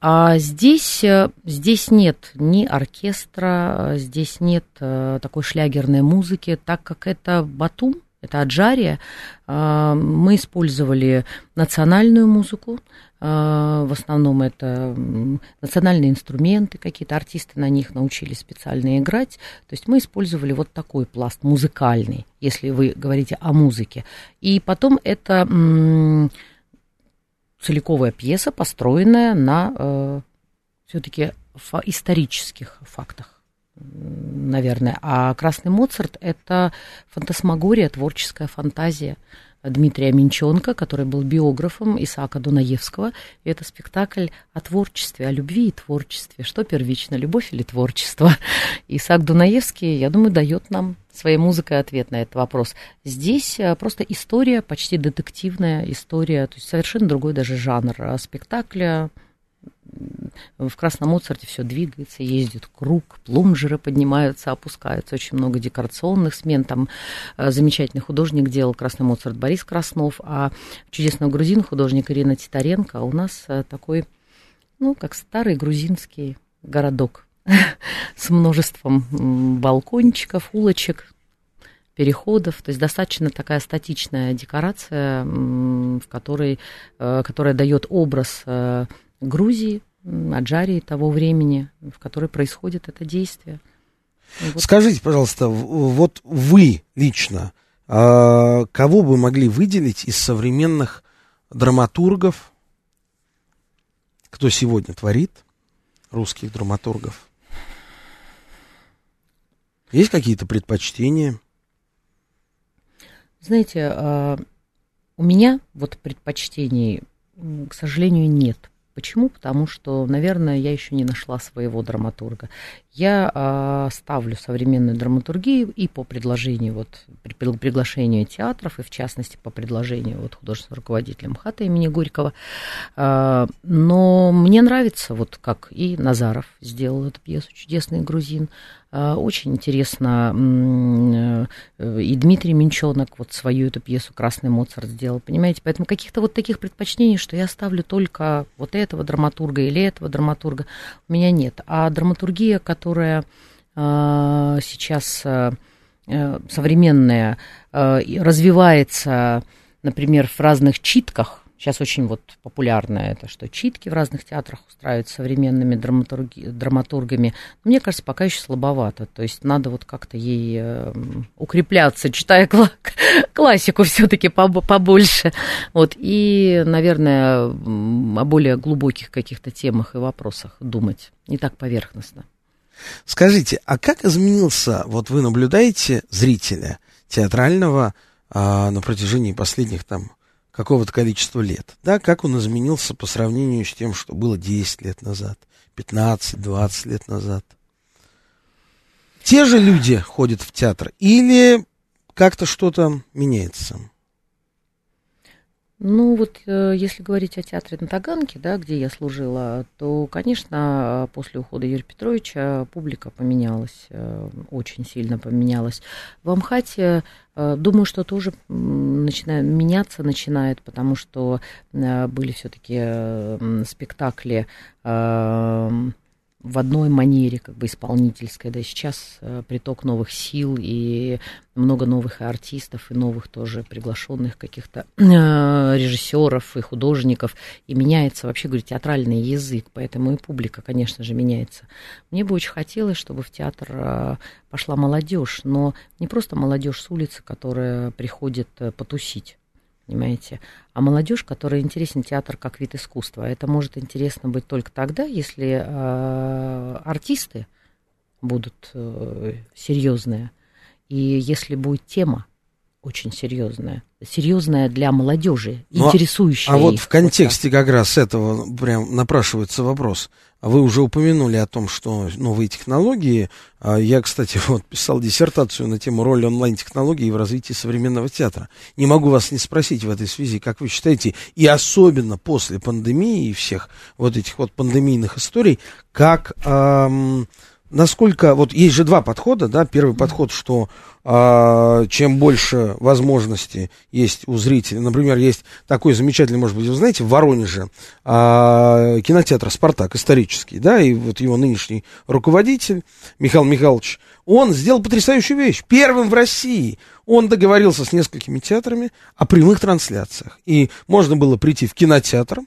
[SPEAKER 8] А здесь, э, здесь нет ни оркестра, здесь нет э, такой шлягерной музыки, так как это Батум, это Аджария. Э, мы использовали национальную музыку, в основном это национальные инструменты, какие-то артисты на них научились специально играть. То есть мы использовали вот такой пласт музыкальный, если вы говорите о музыке. И потом это целиковая пьеса, построенная на э, все-таки исторических фактах, наверное. А «Красный Моцарт» — это фантасмагория, творческая фантазия. Дмитрия Минченко, который был биографом Исаака Дунаевского. И это спектакль о творчестве, о любви и творчестве. Что первично, любовь или творчество? Исаак Дунаевский, я думаю, дает нам своей музыкой ответ на этот вопрос. Здесь э, просто история, почти детективная история, то есть совершенно другой даже жанр а спектакля. В Красном Моцарте все двигается, ездит круг, плунжеры поднимаются, опускаются, очень много декорационных смен. Там э, замечательный художник делал Красный Моцарт Борис Краснов, а чудесный грузин художник Ирина Титаренко. А у нас э, такой, ну, как старый грузинский городок с множеством балкончиков, улочек, переходов. То есть достаточно такая статичная декорация, в которой, э, которая дает образ Грузии, Аджарии того времени, в которой происходит это действие.
[SPEAKER 2] Вот. Скажите, пожалуйста, вот вы лично, а, кого бы могли выделить из современных драматургов, кто сегодня творит, русских драматургов? Есть какие-то предпочтения?
[SPEAKER 8] Знаете, а, у меня вот предпочтений, к сожалению, нет. Почему? Потому что, наверное, я еще не нашла своего драматурга. Я э, ставлю современную драматургию и по предложению, вот, при приглашению театров, и в частности по предложению вот, художественного руководителя МХАТа имени Горького. Э, но мне нравится, вот как и Назаров сделал эту пьесу «Чудесный грузин», очень интересно, э, и Дмитрий Минчонок вот свою эту пьесу «Красный Моцарт» сделал, понимаете? Поэтому каких-то вот таких предпочтений, что я ставлю только вот этого драматурга или этого драматурга, у меня нет. А драматургия, которая а, сейчас э, э, современная, развивается, например, в разных читках, Сейчас очень вот популярно это, что читки в разных театрах устраивают современными драматурги, драматургами. Мне кажется, пока еще слабовато. То есть надо вот как-то ей э, укрепляться, читая кла- классику все-таки побольше. Вот. И, наверное, о более глубоких каких-то темах и вопросах думать. Не так поверхностно.
[SPEAKER 2] Скажите, а как изменился, вот вы наблюдаете зрителя театрального а, на протяжении последних там какого-то количества лет. Да, как он изменился по сравнению с тем, что было 10 лет назад, 15-20 лет назад. Те же люди ходят в театр или как-то что-то меняется?
[SPEAKER 8] Ну вот, э, если говорить о театре на Таганке, да, где я служила, то, конечно, после ухода Юрия Петровича публика поменялась, э, очень сильно поменялась. В Амхате, э, думаю, что тоже начинает меняться начинает, потому что были все-таки спектакли в одной манере, как бы исполнительской, да, сейчас э, приток новых сил и много новых артистов, и новых тоже приглашенных каких-то э, режиссеров и художников, и меняется вообще, говорю, театральный язык, поэтому и публика, конечно же, меняется. Мне бы очень хотелось, чтобы в театр э, пошла молодежь, но не просто молодежь с улицы, которая приходит потусить, понимаете? А молодежь, которая интересен театр как вид искусства, это может интересно быть только тогда, если э, артисты будут э, серьезные, и если будет тема очень серьезная, серьезная для молодежи, ну, а интересующая.
[SPEAKER 2] А вот
[SPEAKER 8] их.
[SPEAKER 2] в контексте как раз этого прям напрашивается вопрос. А вы уже упомянули о том, что новые технологии. А я, кстати, вот писал диссертацию на тему роли онлайн-технологий в развитии современного театра. Не могу вас не спросить в этой связи, как вы считаете, и особенно после пандемии и всех вот этих вот пандемийных историй, как эм, насколько, вот есть же два подхода, да, первый подход, что а, чем больше возможностей есть у зрителя, например, есть такой замечательный, может быть, вы знаете, в Воронеже а, кинотеатр «Спартак» исторический, да, и вот его нынешний руководитель Михаил Михайлович, он сделал потрясающую вещь, первым в России он договорился с несколькими театрами о прямых трансляциях, и можно было прийти в кинотеатр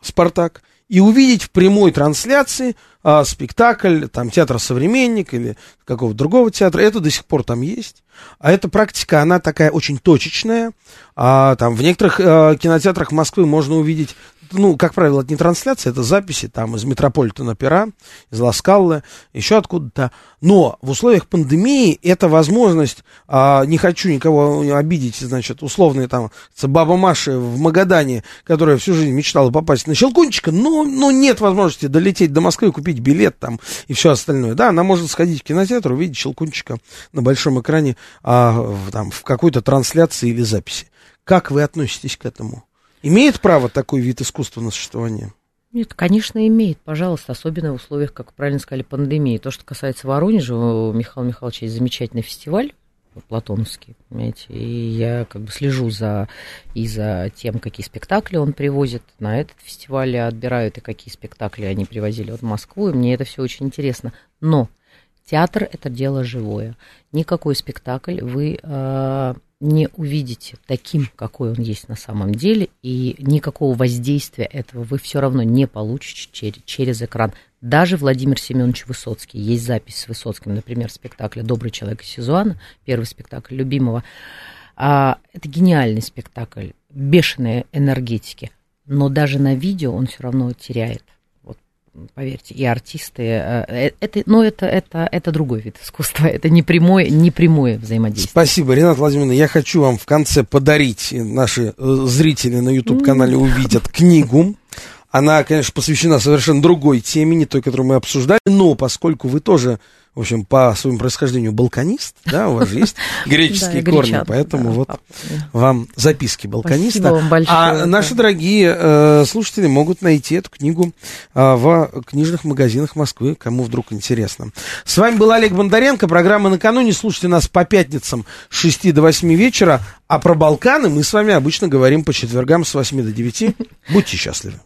[SPEAKER 2] «Спартак», и увидеть в прямой трансляции а, спектакль, там, театра «Современник» или какого-то другого театра, это до сих пор там есть. А эта практика, она такая очень точечная. А, там, в некоторых а, кинотеатрах Москвы можно увидеть ну, как правило, это не трансляция, это записи там из Метрополитена Пера, из Ласкаллы, еще откуда-то. Но в условиях пандемии это возможность, а, не хочу никого обидеть, значит, условные там баба Маша в Магадане, которая всю жизнь мечтала попасть на Щелкунчика, но, но нет возможности долететь до Москвы, купить билет там и все остальное. Да, она может сходить в кинотеатр, увидеть Щелкунчика на большом экране а, в, там, в какой-то трансляции или записи. Как вы относитесь к этому? Имеет право такой вид искусства на существование?
[SPEAKER 8] Нет, конечно, имеет, пожалуйста, особенно в условиях, как правильно сказали, пандемии. То, что касается Воронежа, у Михаила Михайловича есть замечательный фестиваль Платоновский, понимаете, и я как бы слежу за и за тем, какие спектакли он привозит на этот фестиваль, отбирают и какие спектакли они привозили вот в Москву, и мне это все очень интересно. Но театр это дело живое. Никакой спектакль вы э, не увидите таким, какой он есть на самом деле, и никакого воздействия этого вы все равно не получите через, через экран. Даже Владимир Семенович Высоцкий, есть запись с Высоцким, например, спектакля «Добрый человек из Сизуана», первый спектакль любимого. А, это гениальный спектакль, бешеные энергетики, но даже на видео он все равно теряет поверьте, и артисты, э, э, это, но это, это, это другой вид искусства, это не прямое, не прямое взаимодействие.
[SPEAKER 2] Спасибо, Ренат Владимировна, я хочу вам в конце подарить, наши э, зрители на YouTube-канале увидят книгу, она, конечно, посвящена совершенно другой теме, не той, которую мы обсуждали, но поскольку вы тоже в общем, по своему происхождению балканист, да, у вас же есть греческие корни, поэтому вот вам записки балканиста. А наши дорогие э, слушатели могут найти эту книгу э, в книжных магазинах Москвы, кому вдруг интересно. С вами был Олег Бондаренко, программа «Накануне». Слушайте нас по пятницам с 6 до 8 вечера, а про Балканы мы с вами обычно говорим по четвергам с 8 до 9. Будьте счастливы.